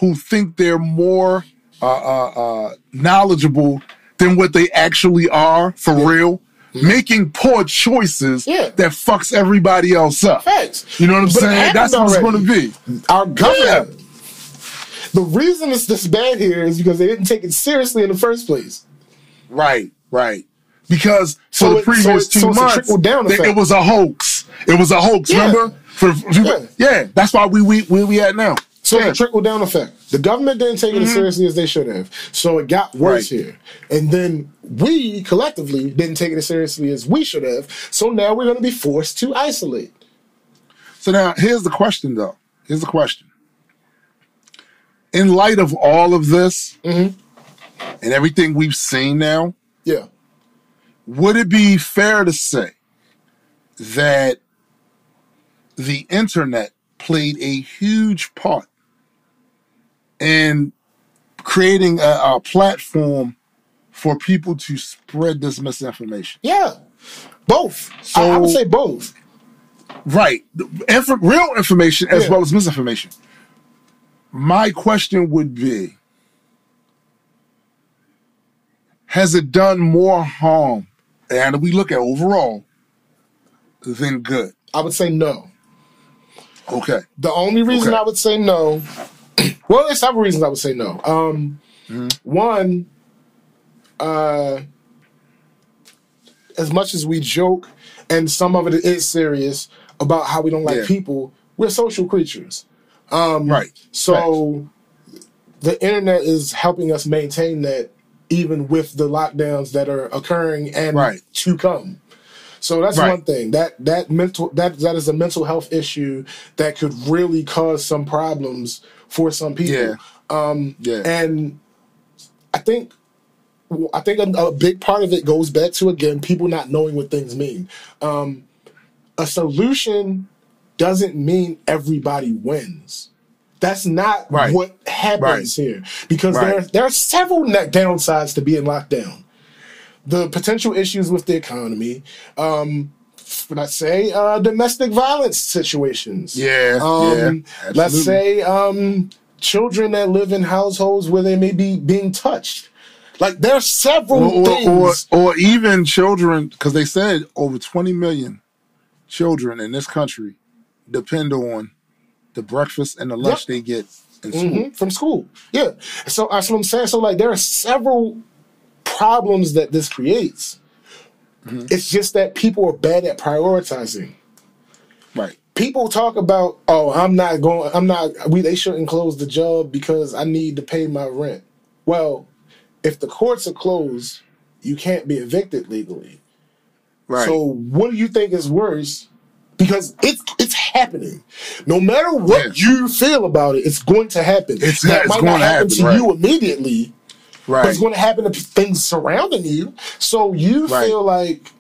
who think they're more uh, uh, uh, knowledgeable than what they actually are for real, making poor choices Yeah. that fucks everybody else up. Facts. You know what I'm But saying? That's what it's going to be. Our government. Yeah. The reason it's this bad here is because they didn't take it seriously in the first place. Right, right. Because So for the it- so previous it- two so months, trickle-down it- it was a hoax. It was a hoax. Yeah. Remember? For, for- Yeah. yeah. that's why we we where we at now. So yeah. a trickle down effect. The government didn't take it as seriously as they should have. So it got worse Right. here. And then we collectively didn't take it as seriously as we should have. So now we're going to be forced to isolate. So now here's the question, though. Here's the question. In light of all of this Mm-hmm. and everything we've seen now, Yeah. would it be fair to say that the internet played a huge part in creating a, a platform for people to spread this misinformation? Yeah. Both. I, I would say both. Right. Inf- real information as Yeah. well as misinformation. My question would be Has it done more harm, and we look at overall, than good? I would say no. Okay. The only reason Okay. I would say no, [CLEARS THROAT] well, there's several reasons I would say no. Um, One, uh, as much as we joke, and some of it is serious about how we don't like Yeah. people, we're social creatures. right. So the internet is helping us maintain that even with the lockdowns that are occurring and Right. to come. So that's Right. one thing. That that mental that that is a mental health issue that could really cause some problems for some people. Yeah. Um Yeah. and I think I think a, a big part of it goes back to again people not knowing what things mean. Um, a solution doesn't mean everybody wins. That's not Right. what happens Right. here because Right. there there are several downsides to being locked down. The potential issues with the economy, um, let's say uh, domestic violence situations. Yeah, Um, yeah, let's say um, children that live in households where they may be being touched. Like there are several or, or, or, or even children, because they said over 20 million children in this country depend on the breakfast and the lunch Yep. they get in school. Mhm, from school. Yeah. So that's what I'm saying. So like there are several problems that this creates. Mm-hmm. It's just that people are bad at prioritizing. Right. People talk about, oh, I'm not going I'm not we they shouldn't close the job because I need to pay my rent. Well, if the courts are closed, you can't be evicted legally. Right. So what do you think is worse? Because it's it's happening. No matter what Yeah. you feel about it, it's going to happen. It's- Now, it it's might going not to happen, happen, to right. you immediately, but it's going to happen to things surrounding you. So you Right. feel like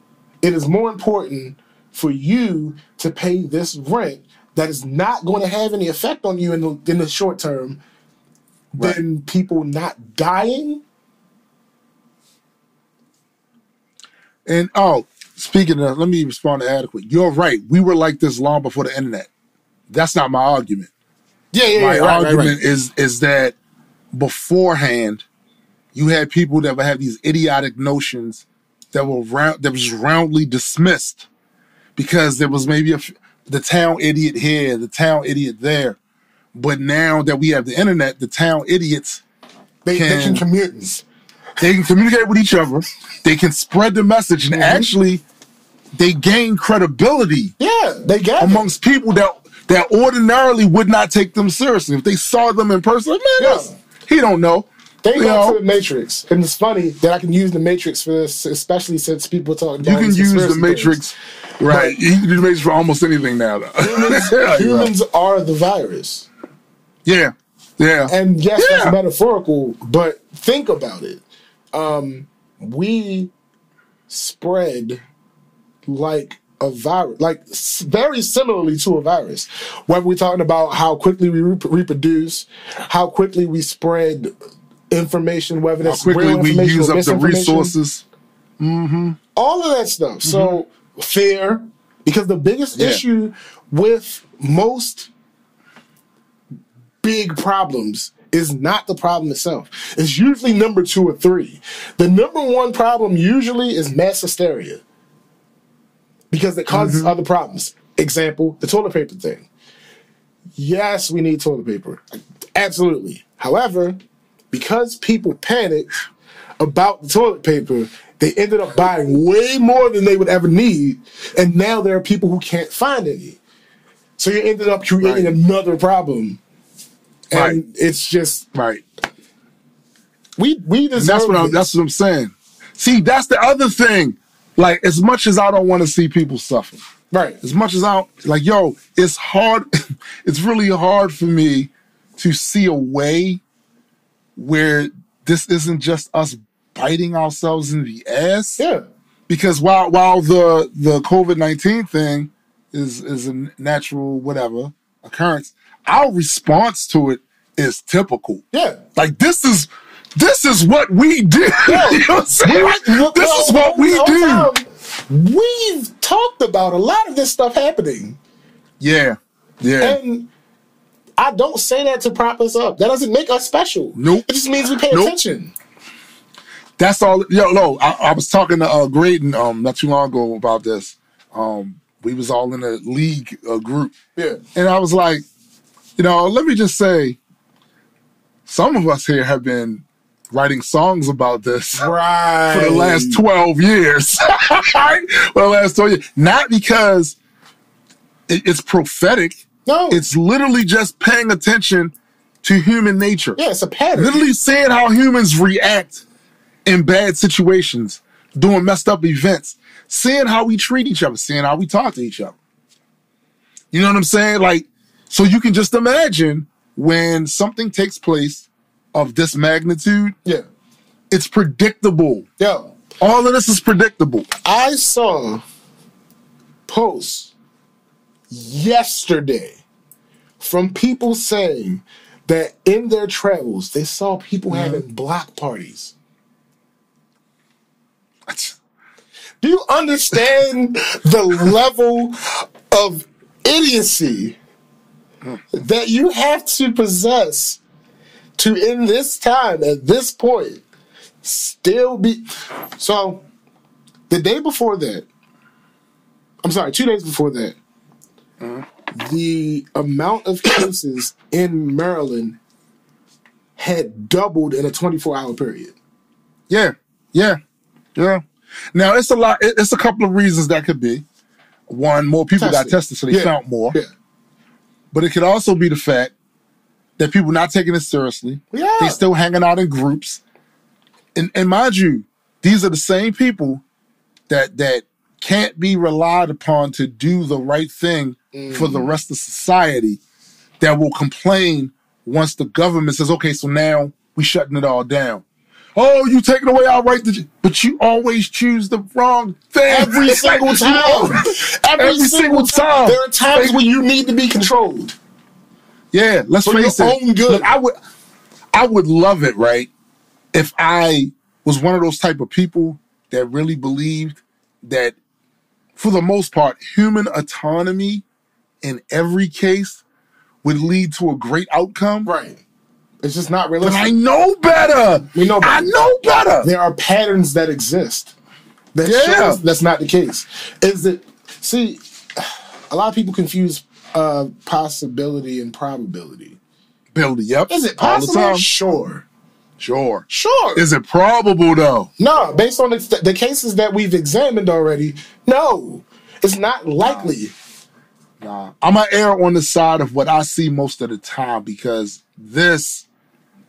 it is more important for you to pay this rent that is not going to have any effect on you in the, in the short term than people not dying. And oh, speaking of, let me respond to adequate. You're right. We were like this long before the internet. That's not my argument. Yeah, yeah, my yeah. Right, right, argument right. is is that beforehand, you had people that would have these idiotic notions that were round that was roundly dismissed because there was maybe a the town idiot here, the town idiot there. But now that we have the internet, the town idiots They, they can- can commute. they can communicate with each other, they can spread the message, and mm-hmm. actually they gain credibility Yeah, they got it. amongst people that that ordinarily would not take them seriously. If they saw them in person, like, man, Yeah. he don't know. Think You back know? to the Matrix, and it's funny that I can use the Matrix for this, especially since people talk. About You can use the Matrix, right? You can do the Matrix for almost anything now, though. Yeah, right. [LAUGHS] Humans are the virus, yeah, yeah, and yes, Yeah. that's metaphorical. But think about it. Um, we spread like a virus, like very similarly to a virus. Whether we're talking about how quickly we rep- reproduce, how quickly we spread information, whether how that's quickly real we use up the resources. Mm-hmm. all of that stuff. So mm-hmm. fear, because the biggest Yeah. issue with most big problems is not the problem itself. It's usually number two or three. The number one problem usually is mass hysteria because it causes mm-hmm. other problems. Example: the toilet paper thing. Yes, we need toilet paper. Absolutely. However, because people panicked about the toilet paper, they ended up buying way more than they would ever need. And now there are people who can't find any. So you ended up creating Right. another problem. And Right. it's just Right. we we deserve And that's what I'm, that's what I'm saying. See, that's the other thing. Like, as much as I don't want to see people suffer, right. as much as I don't, like, yo, it's hard. [LAUGHS] it's really hard for me to see a way where this isn't just us biting ourselves in the ass. Yeah. Because while while the the COVID nineteen thing is is a natural whatever occurrence, our response to it is typical. Yeah. Like this is this is what we do. [LAUGHS] you know what I'm saying? Look, this is what we do. We've talked about a lot of this stuff happening. Yeah. Yeah. And I don't say that to prop us up. That doesn't make us special. Nope. It just means we pay Nope. attention. That's all. Yo, no, I, I was talking to uh, Graydon um not too long ago about this. Um, we was all in a league uh, group, Yeah. and I was like, you know, let me just say, some of us here have been writing songs about this Right. [LAUGHS] for the last 12 years. [LAUGHS] Right? for the last 12 years. Not because it's prophetic. No. It's literally just paying attention to human nature. yeah, it's a pattern. Literally seeing how humans react in bad situations, doing messed up events, seeing how we treat each other, seeing how we talk to each other. You know what I'm saying? Like, so you can just imagine when something takes place of this magnitude, Yeah. it's predictable. Yeah. All of this is predictable. I saw posts yesterday from people saying that in their travels they saw people mm-hmm. having block parties. Do you understand [LAUGHS] the level of idiocy mm. that you have to possess to, in this time, at this point, still be. So, the day before that, I'm sorry, two days before that, the amount of cases in Maryland had doubled in a 24 hour period. Yeah, yeah, yeah. Now it's a lot. It's a couple of reasons that could be. One, more people got Tested. tested, so they Yeah. found more. Yeah. But it could also be the fact that people not taking it seriously. Yeah. They still hanging out in groups. And and mind you, these are the same people that that can't be relied upon to do the right thing for the mm-hmm. rest of society that will complain once the government says, okay, so now we shutting it all down. Oh, you taking away our right to, but you always choose the wrong thing Every single time. Every, Every single time. There are times when you need to be controlled. Yeah, let's For face your it. own good. Look, I would, I would love it, right? If I was one of those type of people that really believed that, for the most part, human autonomy in every case would lead to a great outcome. Right. It's just not But realistic. I know better. We know I know better. there are patterns that exist that Yeah. that's not the case. Is it? See, a lot of people confuse uh, possibility and probability. Billy, yep. Is it possible? Sure, Sure. sure. Is it probable though? no, based on the, the cases that we've examined already, no, it's not likely. Nah, I'm gonna err on the side of what I see most of the time because this,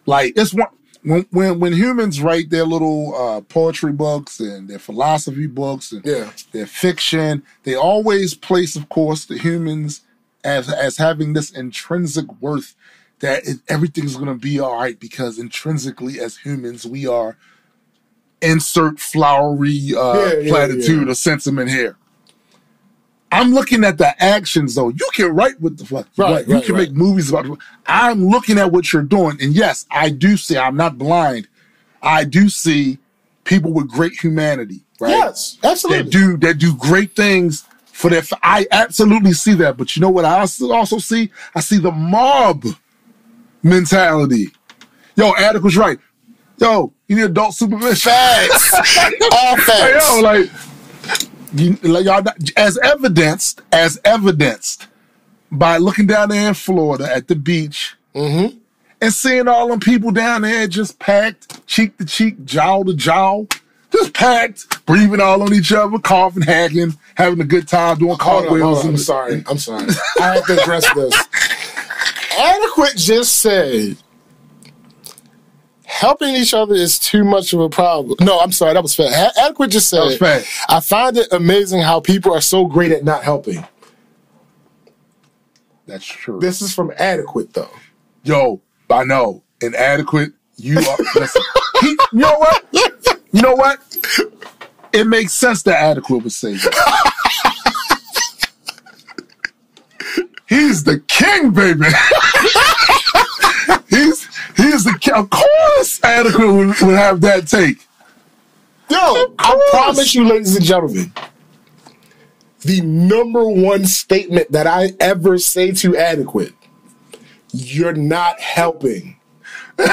like, it's one when when when humans write their little uh, poetry books and their philosophy books and Yeah. their fiction, they always place, of course, the humans as as having this intrinsic worth that it, everything's gonna be all right because intrinsically, as humans, we are insert flowery uh, Yeah, platitude yeah. or sentiment here. I'm looking at the actions though. You can write what the fuck. you Right, you right, can right. make movies about it. I'm looking at what you're doing. And yes, I do see, I'm not blind. I do see people with great humanity, right? Yes, absolutely. That do that do great things for their I absolutely see that. But you know what I also also see? I see the mob mentality. Yo, Atticus right. Yo, you need adult supervision. Facts. [LAUGHS] All facts. yo, like, you, like y'all, as evidenced, as evidenced by looking down there in Florida at the beach Mm-hmm. and seeing all them people down there just packed, cheek to cheek, jaw to jaw, just packed, breathing all on each other, coughing, hacking, having a good time, doing cartwheels. I'm sorry. I'm sorry. I have to address this. [LAUGHS] Adequate just said helping each other is too much of a problem. No, I'm sorry. That was fair. A- Adequate just said. I find it amazing how people are so great at not helping. That's true. This is from Adequate though. Yo, I know, inadequate. You are. listen, he, you know what? You know what? It makes sense that adequate would say that. [LAUGHS] He's the king, baby. [LAUGHS] he's he's the. Of course, adequate would, would have that take. Yo, I promise you, ladies and gentlemen, the number one statement that I ever say to Adequate, you're not helping. [LAUGHS]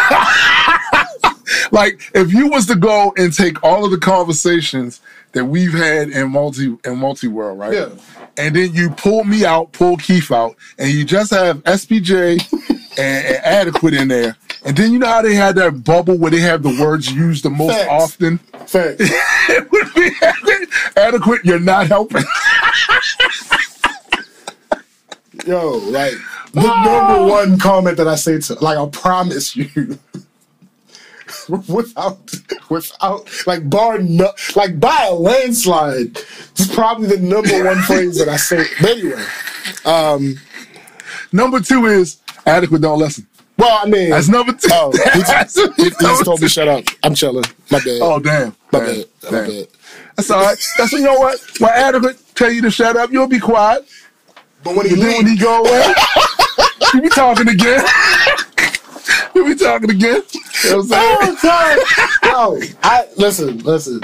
Like if you was to go and take all of the conversations that we've had in multi in multi world, right? Yeah. And then you pull me out, pull Keith out, and you just have SPJ [LAUGHS] and, and adequate in there. And then you know how they had that bubble where they have the words used the most Facts. often? Fact. [LAUGHS] it would be adequate, you're not helping. [LAUGHS] Yo, like the number one comment that I say to like I promise you. [LAUGHS] without without like bar no, like by a landslide. It's probably the number one [LAUGHS] phrase that I say. But anyway. Um, number two is adequate, don't listen. Well, I mean That's number two. Oh, [LAUGHS] he, That's he, he just told me shut up. I'm chilling. My bad. Oh damn. my Damn. bad. My Damn. bad. That's all right. That's what you know what? When adequate tell you to shut up, you'll be quiet. But when he then when he go away, you be talking again. [LAUGHS] we talking again. [LAUGHS] You know what I'm saying? Oh, God. no, I listen, listen.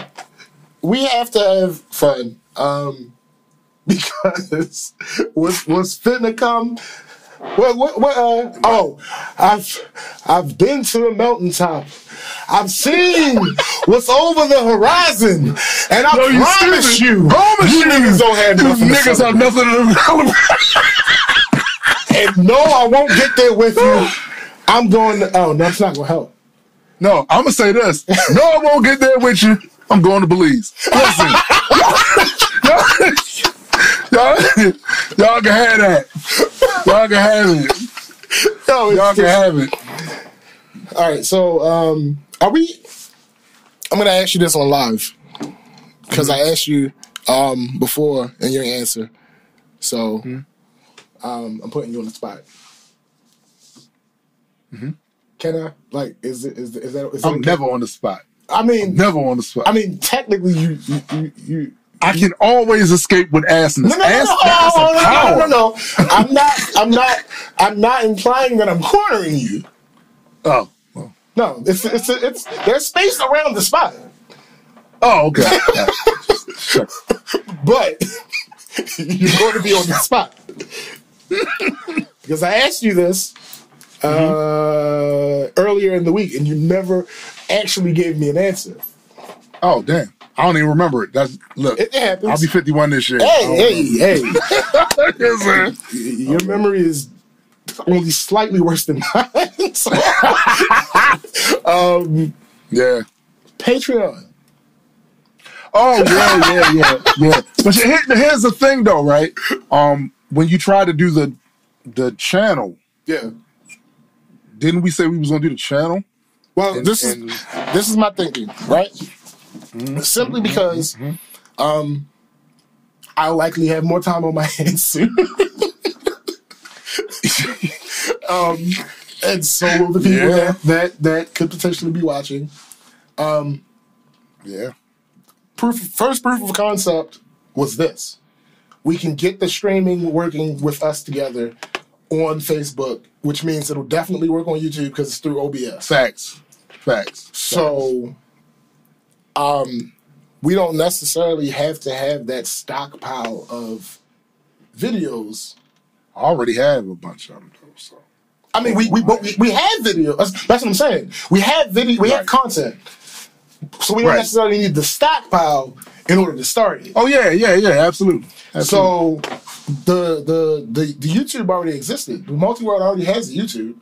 We have to have fun. Um [LAUGHS] because what's what's finna come what what what uh oh I've I've been to the mountaintop. I've seen what's over the horizon. And I No, you promise stupid. you, Promise you you. niggas don't have nothing. to niggas have nothing to And no, I won't get there with you. I'm going to oh no, that's not gonna help. No, I'm gonna say this. No, I won't get there with you. I'm going to Belize. Listen, [LAUGHS] y'all, y'all, can have that. Y'all can have it. Y'all can have it. All right, so um, are we? I'm gonna ask you this on live because I asked you um before and your answer. So um, I'm putting you on the spot. Mm-hmm. Can I like? Is it is is that? Is I'm never on the spot. I mean, Never on the spot. I mean, technically, you you you. you I can always escape with assness. no, no, no, Ass, no, ass no, no, power. no, no, no. I'm not. I'm not. I'm not implying that I'm cornering you. Oh, well. No, it's it's it's there's space around the spot. oh, okay. [LAUGHS] But [LAUGHS] you're going to be on the spot because I asked you this uh, earlier in the week, and you never actually gave me an answer. Oh, damn. I don't even remember it. That's look. It happens. I'll be 51 this year. Hey, hey, hey! [LAUGHS] yes. Your memory is only slightly worse than [LAUGHS] mine. So, [LAUGHS] um, Yeah. Patreon. Oh yeah, yeah, yeah, yeah. But here, here's the thing, though, right? Um, when you try to do the the channel, Yeah. Didn't we say we was gonna do the channel? Well, And- this and- is this is my thinking, right? Simply because um I'll likely have more time on my [LAUGHS] hands soon. [LAUGHS] um and so will the people Yeah. that, that that could potentially be watching. Um, Yeah. Proof first proof of concept was this. We can get the streaming working with us together on Facebook, which means it'll definitely work on YouTube because it's through OBS. Facts. Facts. So, um, we don't necessarily have to have that stockpile of videos. I already have a bunch of them, though. So I mean, we we but we, we have video. That's, that's what I'm saying. We have video. We have content. So we don't Right. necessarily need the stockpile in order to start it. Oh yeah, yeah, yeah, absolutely. absolutely. So the, the the the YouTube already existed. The multi world already has a YouTube.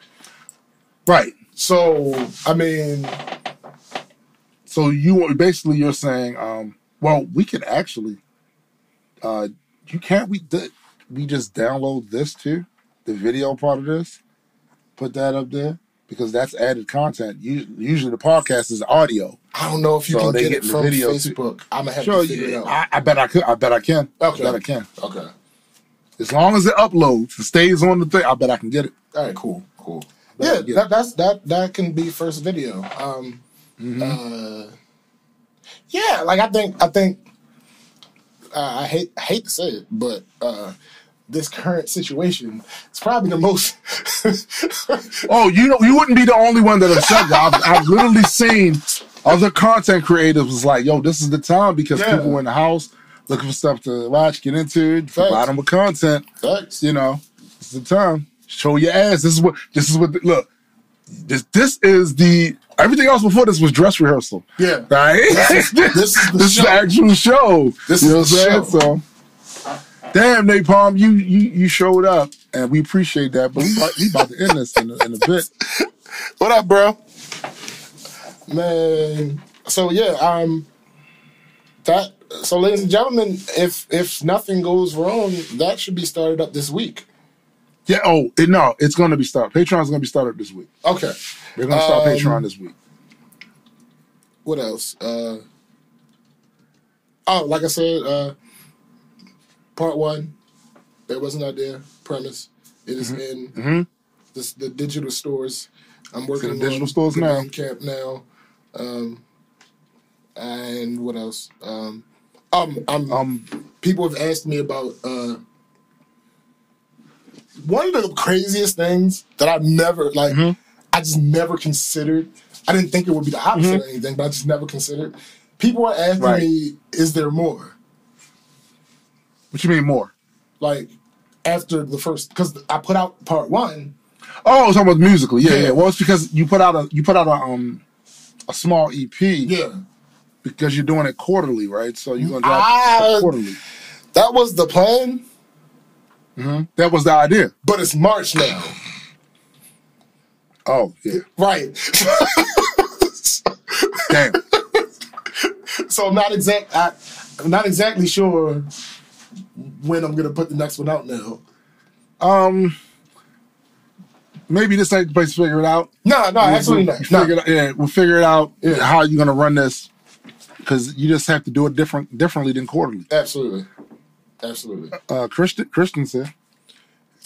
right. So I mean, So you basically you're saying, um, well, we can actually, uh, you can't we we just download this too, the video part of this, put that up there because that's added content. Us- Usually the podcast is audio. I don't know if you So can get get it from video too. Facebook. I'm gonna have Sure, to figure it out. I, I bet I could. I bet I can. Okay. I bet I can. Okay. As long as it uploads and stays on the thing, I bet I can get it. All right, cool, cool. Yeah, that, that's that that can be first video. Um, Mm-hmm. uh, yeah, like I think I think uh, I hate I hate to say it, but uh, this current situation is probably the most. [LAUGHS] Oh, you know, you wouldn't be the only one that have said that. I've, I've literally seen other content creators was like, "Yo, this is the time because Yeah. people in the house looking for stuff to watch, get into, provide Facts. them with content. Thanks. You know, it's the time. Show your ass. This is what. This is what. The, look, this this is the everything else before this was dress rehearsal. Yeah. Right. This is- this is the [LAUGHS] This show. the actual show. This you know is what I'm saying? So, damn, Napalm, you you you showed up, and we appreciate that. But we about, we about to end this in a, in a bit. [LAUGHS] What up, bro? Man. So yeah, um, that. So, ladies and gentlemen, if if nothing goes wrong, that should be started up this week. Yeah. Oh, it, no, it's going to be started. Patreon's going to be started this week. Okay. We're going to start Um, Patreon this week. what else? Uh, oh, like I said, uh, part one, there was an idea, premise. It is in this, the digital stores. I'm working in digital on stores the now. Camp now. Um, and what else? Um, um, I'm, Um, people have asked me about uh, one of the craziest things that I've never like. Mm-hmm. I just never considered. I didn't think it would be the opposite Mm-hmm. or anything, but I just never considered. People are asking Right. me, "Is there more?" What you mean more? Like after the first, because I put out part one. Oh, talking about musically. Yeah, Yeah. yeah. Well, it's because you put out a you put out a um a small EP Yeah, because you're doing it quarterly, right? So you're gonna drop Ah. quarterly. that was the plan, That was the idea. but it's March now, Oh, yeah. right? [LAUGHS] Damn. so I'm not exact. I, I'm not exactly sure when I'm gonna put the next one out now. um, maybe this ain't the place to figure it out. No, no, absolutely We'll not. Figure No. it out, yeah, we'll figure it out Yeah. how you're gonna run this because you just have to do it different differently than quarterly. Absolutely, absolutely. Uh, Christian Christian said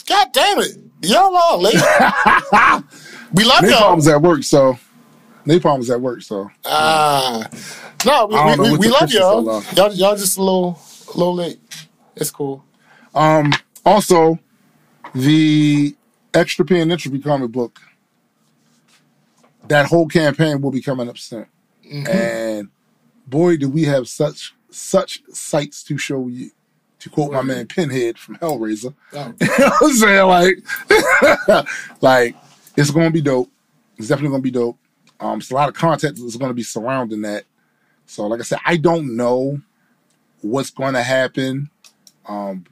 God damn it, y'all all late. [LAUGHS] we love y'all. Napalm was at work, so Napalm was at work, so Ah, no, we, I we, we, love y'all. so. Y'all, y'all just a little, a little late. It's cool. Um, also, the extra P and entropy comic book, that whole campaign will be coming up soon, Mm-hmm. and boy, do we have such such sights to show you. To quote my man Pinhead from Hellraiser, [LAUGHS] Oh, [LAUGHS] you know what I'm saying? Like, [LAUGHS] like it's gonna be dope. It's definitely gonna be dope. Um, it's a lot of content that's gonna be surrounding that. So, like I said, I don't know what's going to happen um,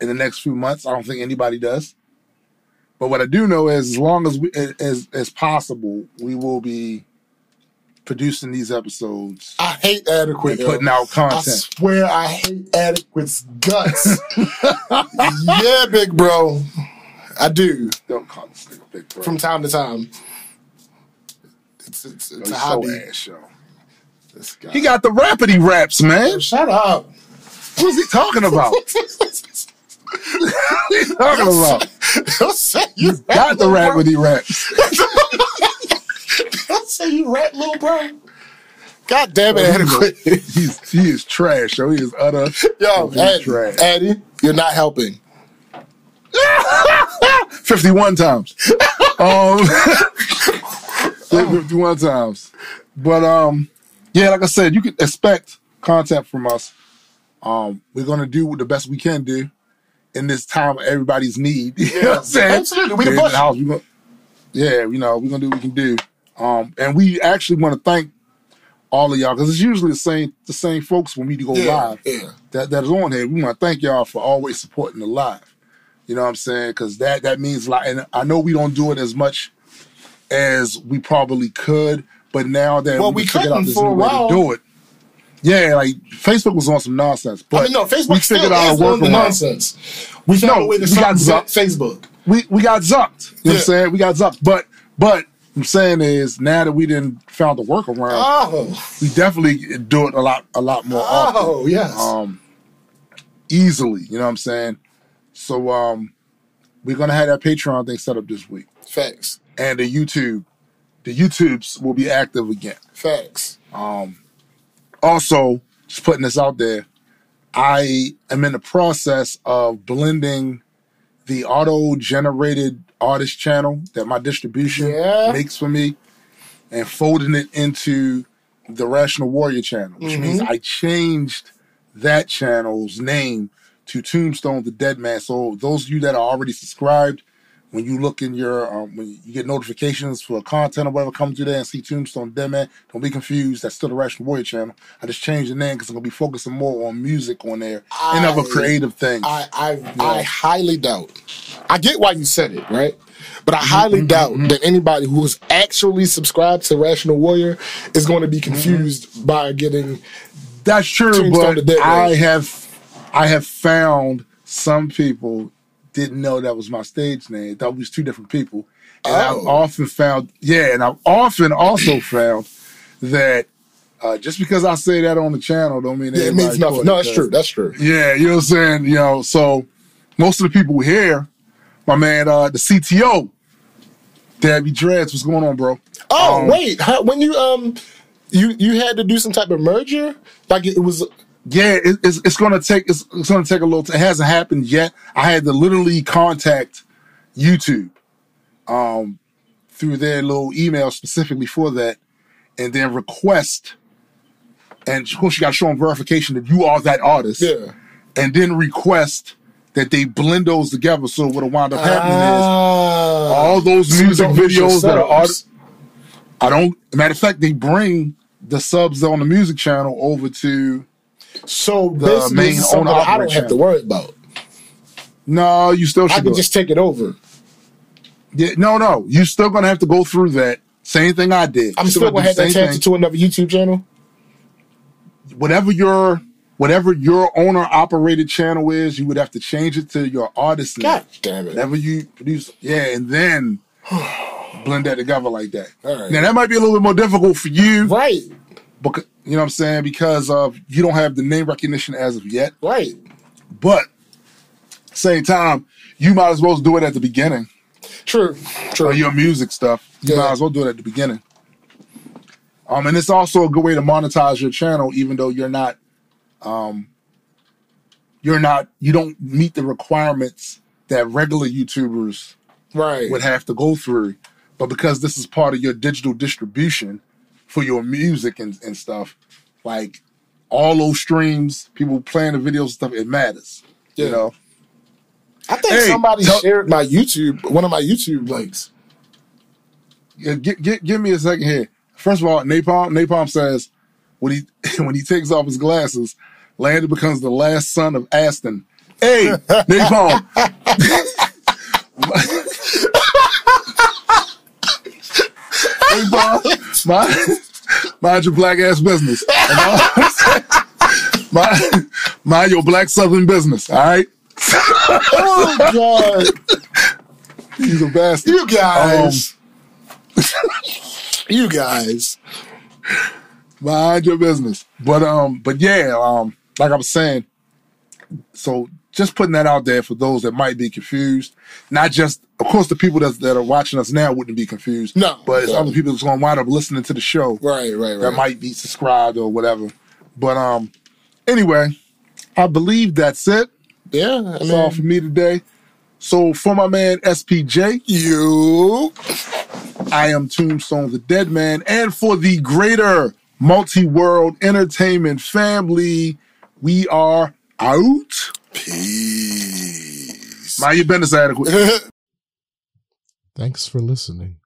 in the next few months. I don't think anybody does. But what I do know is, as long as we, as as possible, we will be producing these episodes I hate adequate. and putting out content. I swear I hate adequate's guts. [LAUGHS] yeah, big bro. I do Don't call this nigga big bro. from time to time. It's it's, it's Yo, a hobby. ass show. This guy. He got the rapidy raps, man. Shut up. What is he talking about? [LAUGHS] what he talking about? Don't say you Got the rap, rapidy raps. [LAUGHS] Don't say you rap, little bro. God damn it, adequate. He's he is trash. Yo, he is utter [LAUGHS] Yo, he's Eddie, trash. Eddie, you're not helping. [LAUGHS] 51 times. Um, [LAUGHS] 51 times. But um, yeah, like I said, you can expect content from us. Um, we're gonna do the best we can do in this time of everybody's need. You know what I'm saying? absolutely. We the We're house. We gonna, yeah, you know, we're gonna do what we can do. Um, and we actually want to thank all of y'all because it's usually the same the same folks when we go Yeah, live yeah. that that is on here. We want to thank y'all for always supporting the live. You know what I'm saying? Because that that means a lot. And I know we don't do it as much as we probably could, but now that Well, we, we figured out this new way to do it. Yeah, like Facebook was on some nonsense, but I mean, no, Facebook we figured out a on the nonsense. We found No, a way to we got zucked. Facebook. We we got zucked. You know what I'm saying? We got zucked, but but I'm saying is now that we didn't found the workaround, Oh, we definitely do it a lot a lot more often. oh, yes. um easily you know what i'm saying so um we're gonna have that patreon thing set up this week Facts. and the youtube the youtubes will be active again Facts. Um, also just putting this out there i am in the process of blending the auto generated artist channel that my distribution Yeah. makes for me and folding it into the rational warrior channel which means Mm-hmm. i changed that channel's name to tombstone the dead man so those of you that are already subscribed when you look in your um, when you get notifications for content or whatever comes through there and see Tombstone Dead Man, don't be confused. That's still the Rational Warrior channel. I just changed the name because I'm gonna be focusing more on music on there and other creative things. I, I, I highly doubt. I get why you said it, right? But I mm-hmm, highly mm-hmm, doubt mm-hmm. that anybody who is actually subscribed to Rational Warrior is going to be confused by getting. That's true, Tombstone but the Dead Man. I have I have found some people didn't know that was my stage name. Thought we was two different people. And I've Oh. often found yeah, and I've often also [COUGHS] found that uh, just because I say that on the channel don't mean Yeah, it means nothing. No, that's true. That's true. Yeah, you know what I'm saying? You know, so most of the people here, my man, uh, the CTO, Dabby Dreads, what's going on, bro? Oh Um, wait, how, when you um, you you had to do some type of merger, like it was. Yeah, it, it's it's gonna take it's, it's gonna take a little. T- it hasn't happened yet. I had to literally contact YouTube, um, through their little email specifically for that, and then request. And of course, you got to show them verification that you are that artist. Yeah. And then request that they blend those together. So what'll wind up happening is Ah. all those music don't lose your videos that are art. subs. I don't. Matter of fact, they bring the subs on the music channel over to. So the main is owner I don't have to worry about. No, you still I can it. just take it over. Yeah, no, no. you're still gonna have to go through that. Same thing I did. I'm You still gonna have to that it to another YouTube channel. Whatever your whatever your owner operated channel is, you would have to change it to your artist name. God damn it! Whatever you produce, yeah, and then [SIGHS] blend that together like that. All right. Now that might be a little bit more difficult for you, Right, because you know what I'm saying, because of you don't have the name recognition as of yet. right. But same time, you might as well do it at the beginning. True, true. or your music stuff, you Yeah. might as well do it at the beginning. Um, and it's also a good way to monetize your channel, even though you're not, um, you're not, you don't meet the requirements that regular YouTubers right. would have to go through. But because this is part of your digital distribution for your music and, and stuff, like all those streams, people playing the videos and stuff, it matters. Yeah. You know, I think Hey, somebody tell- shared my YouTube, one of my YouTube links. Yeah, gi- gi- give me a second here. First of all, Napalm Napalm says when he [LAUGHS] when he takes off his glasses, Landon becomes the last son of Aston. Hey, [LAUGHS] Napalm. [LAUGHS] Napalm, mind, mind your black ass business. [LAUGHS] mind, mind your black southern business. All right, Oh God, he's a bastard. you guys, [LAUGHS] you guys. mind your business. But um, but yeah, um, like I was saying, so just putting that out there for those that might be confused. Not just, of course, the people that that are watching us now wouldn't be confused. No, but it's no. other people that's going to wind up listening to the show Right, right, right. that might be subscribed or whatever. But um, anyway, I believe that's it. yeah, I That's all for me today. So for my man SPJ, you. I am Tombstone the Dead Man, and for the greater multi-world entertainment family, we are out. Peace. Mind your business adequate. [LAUGHS] Thanks for listening.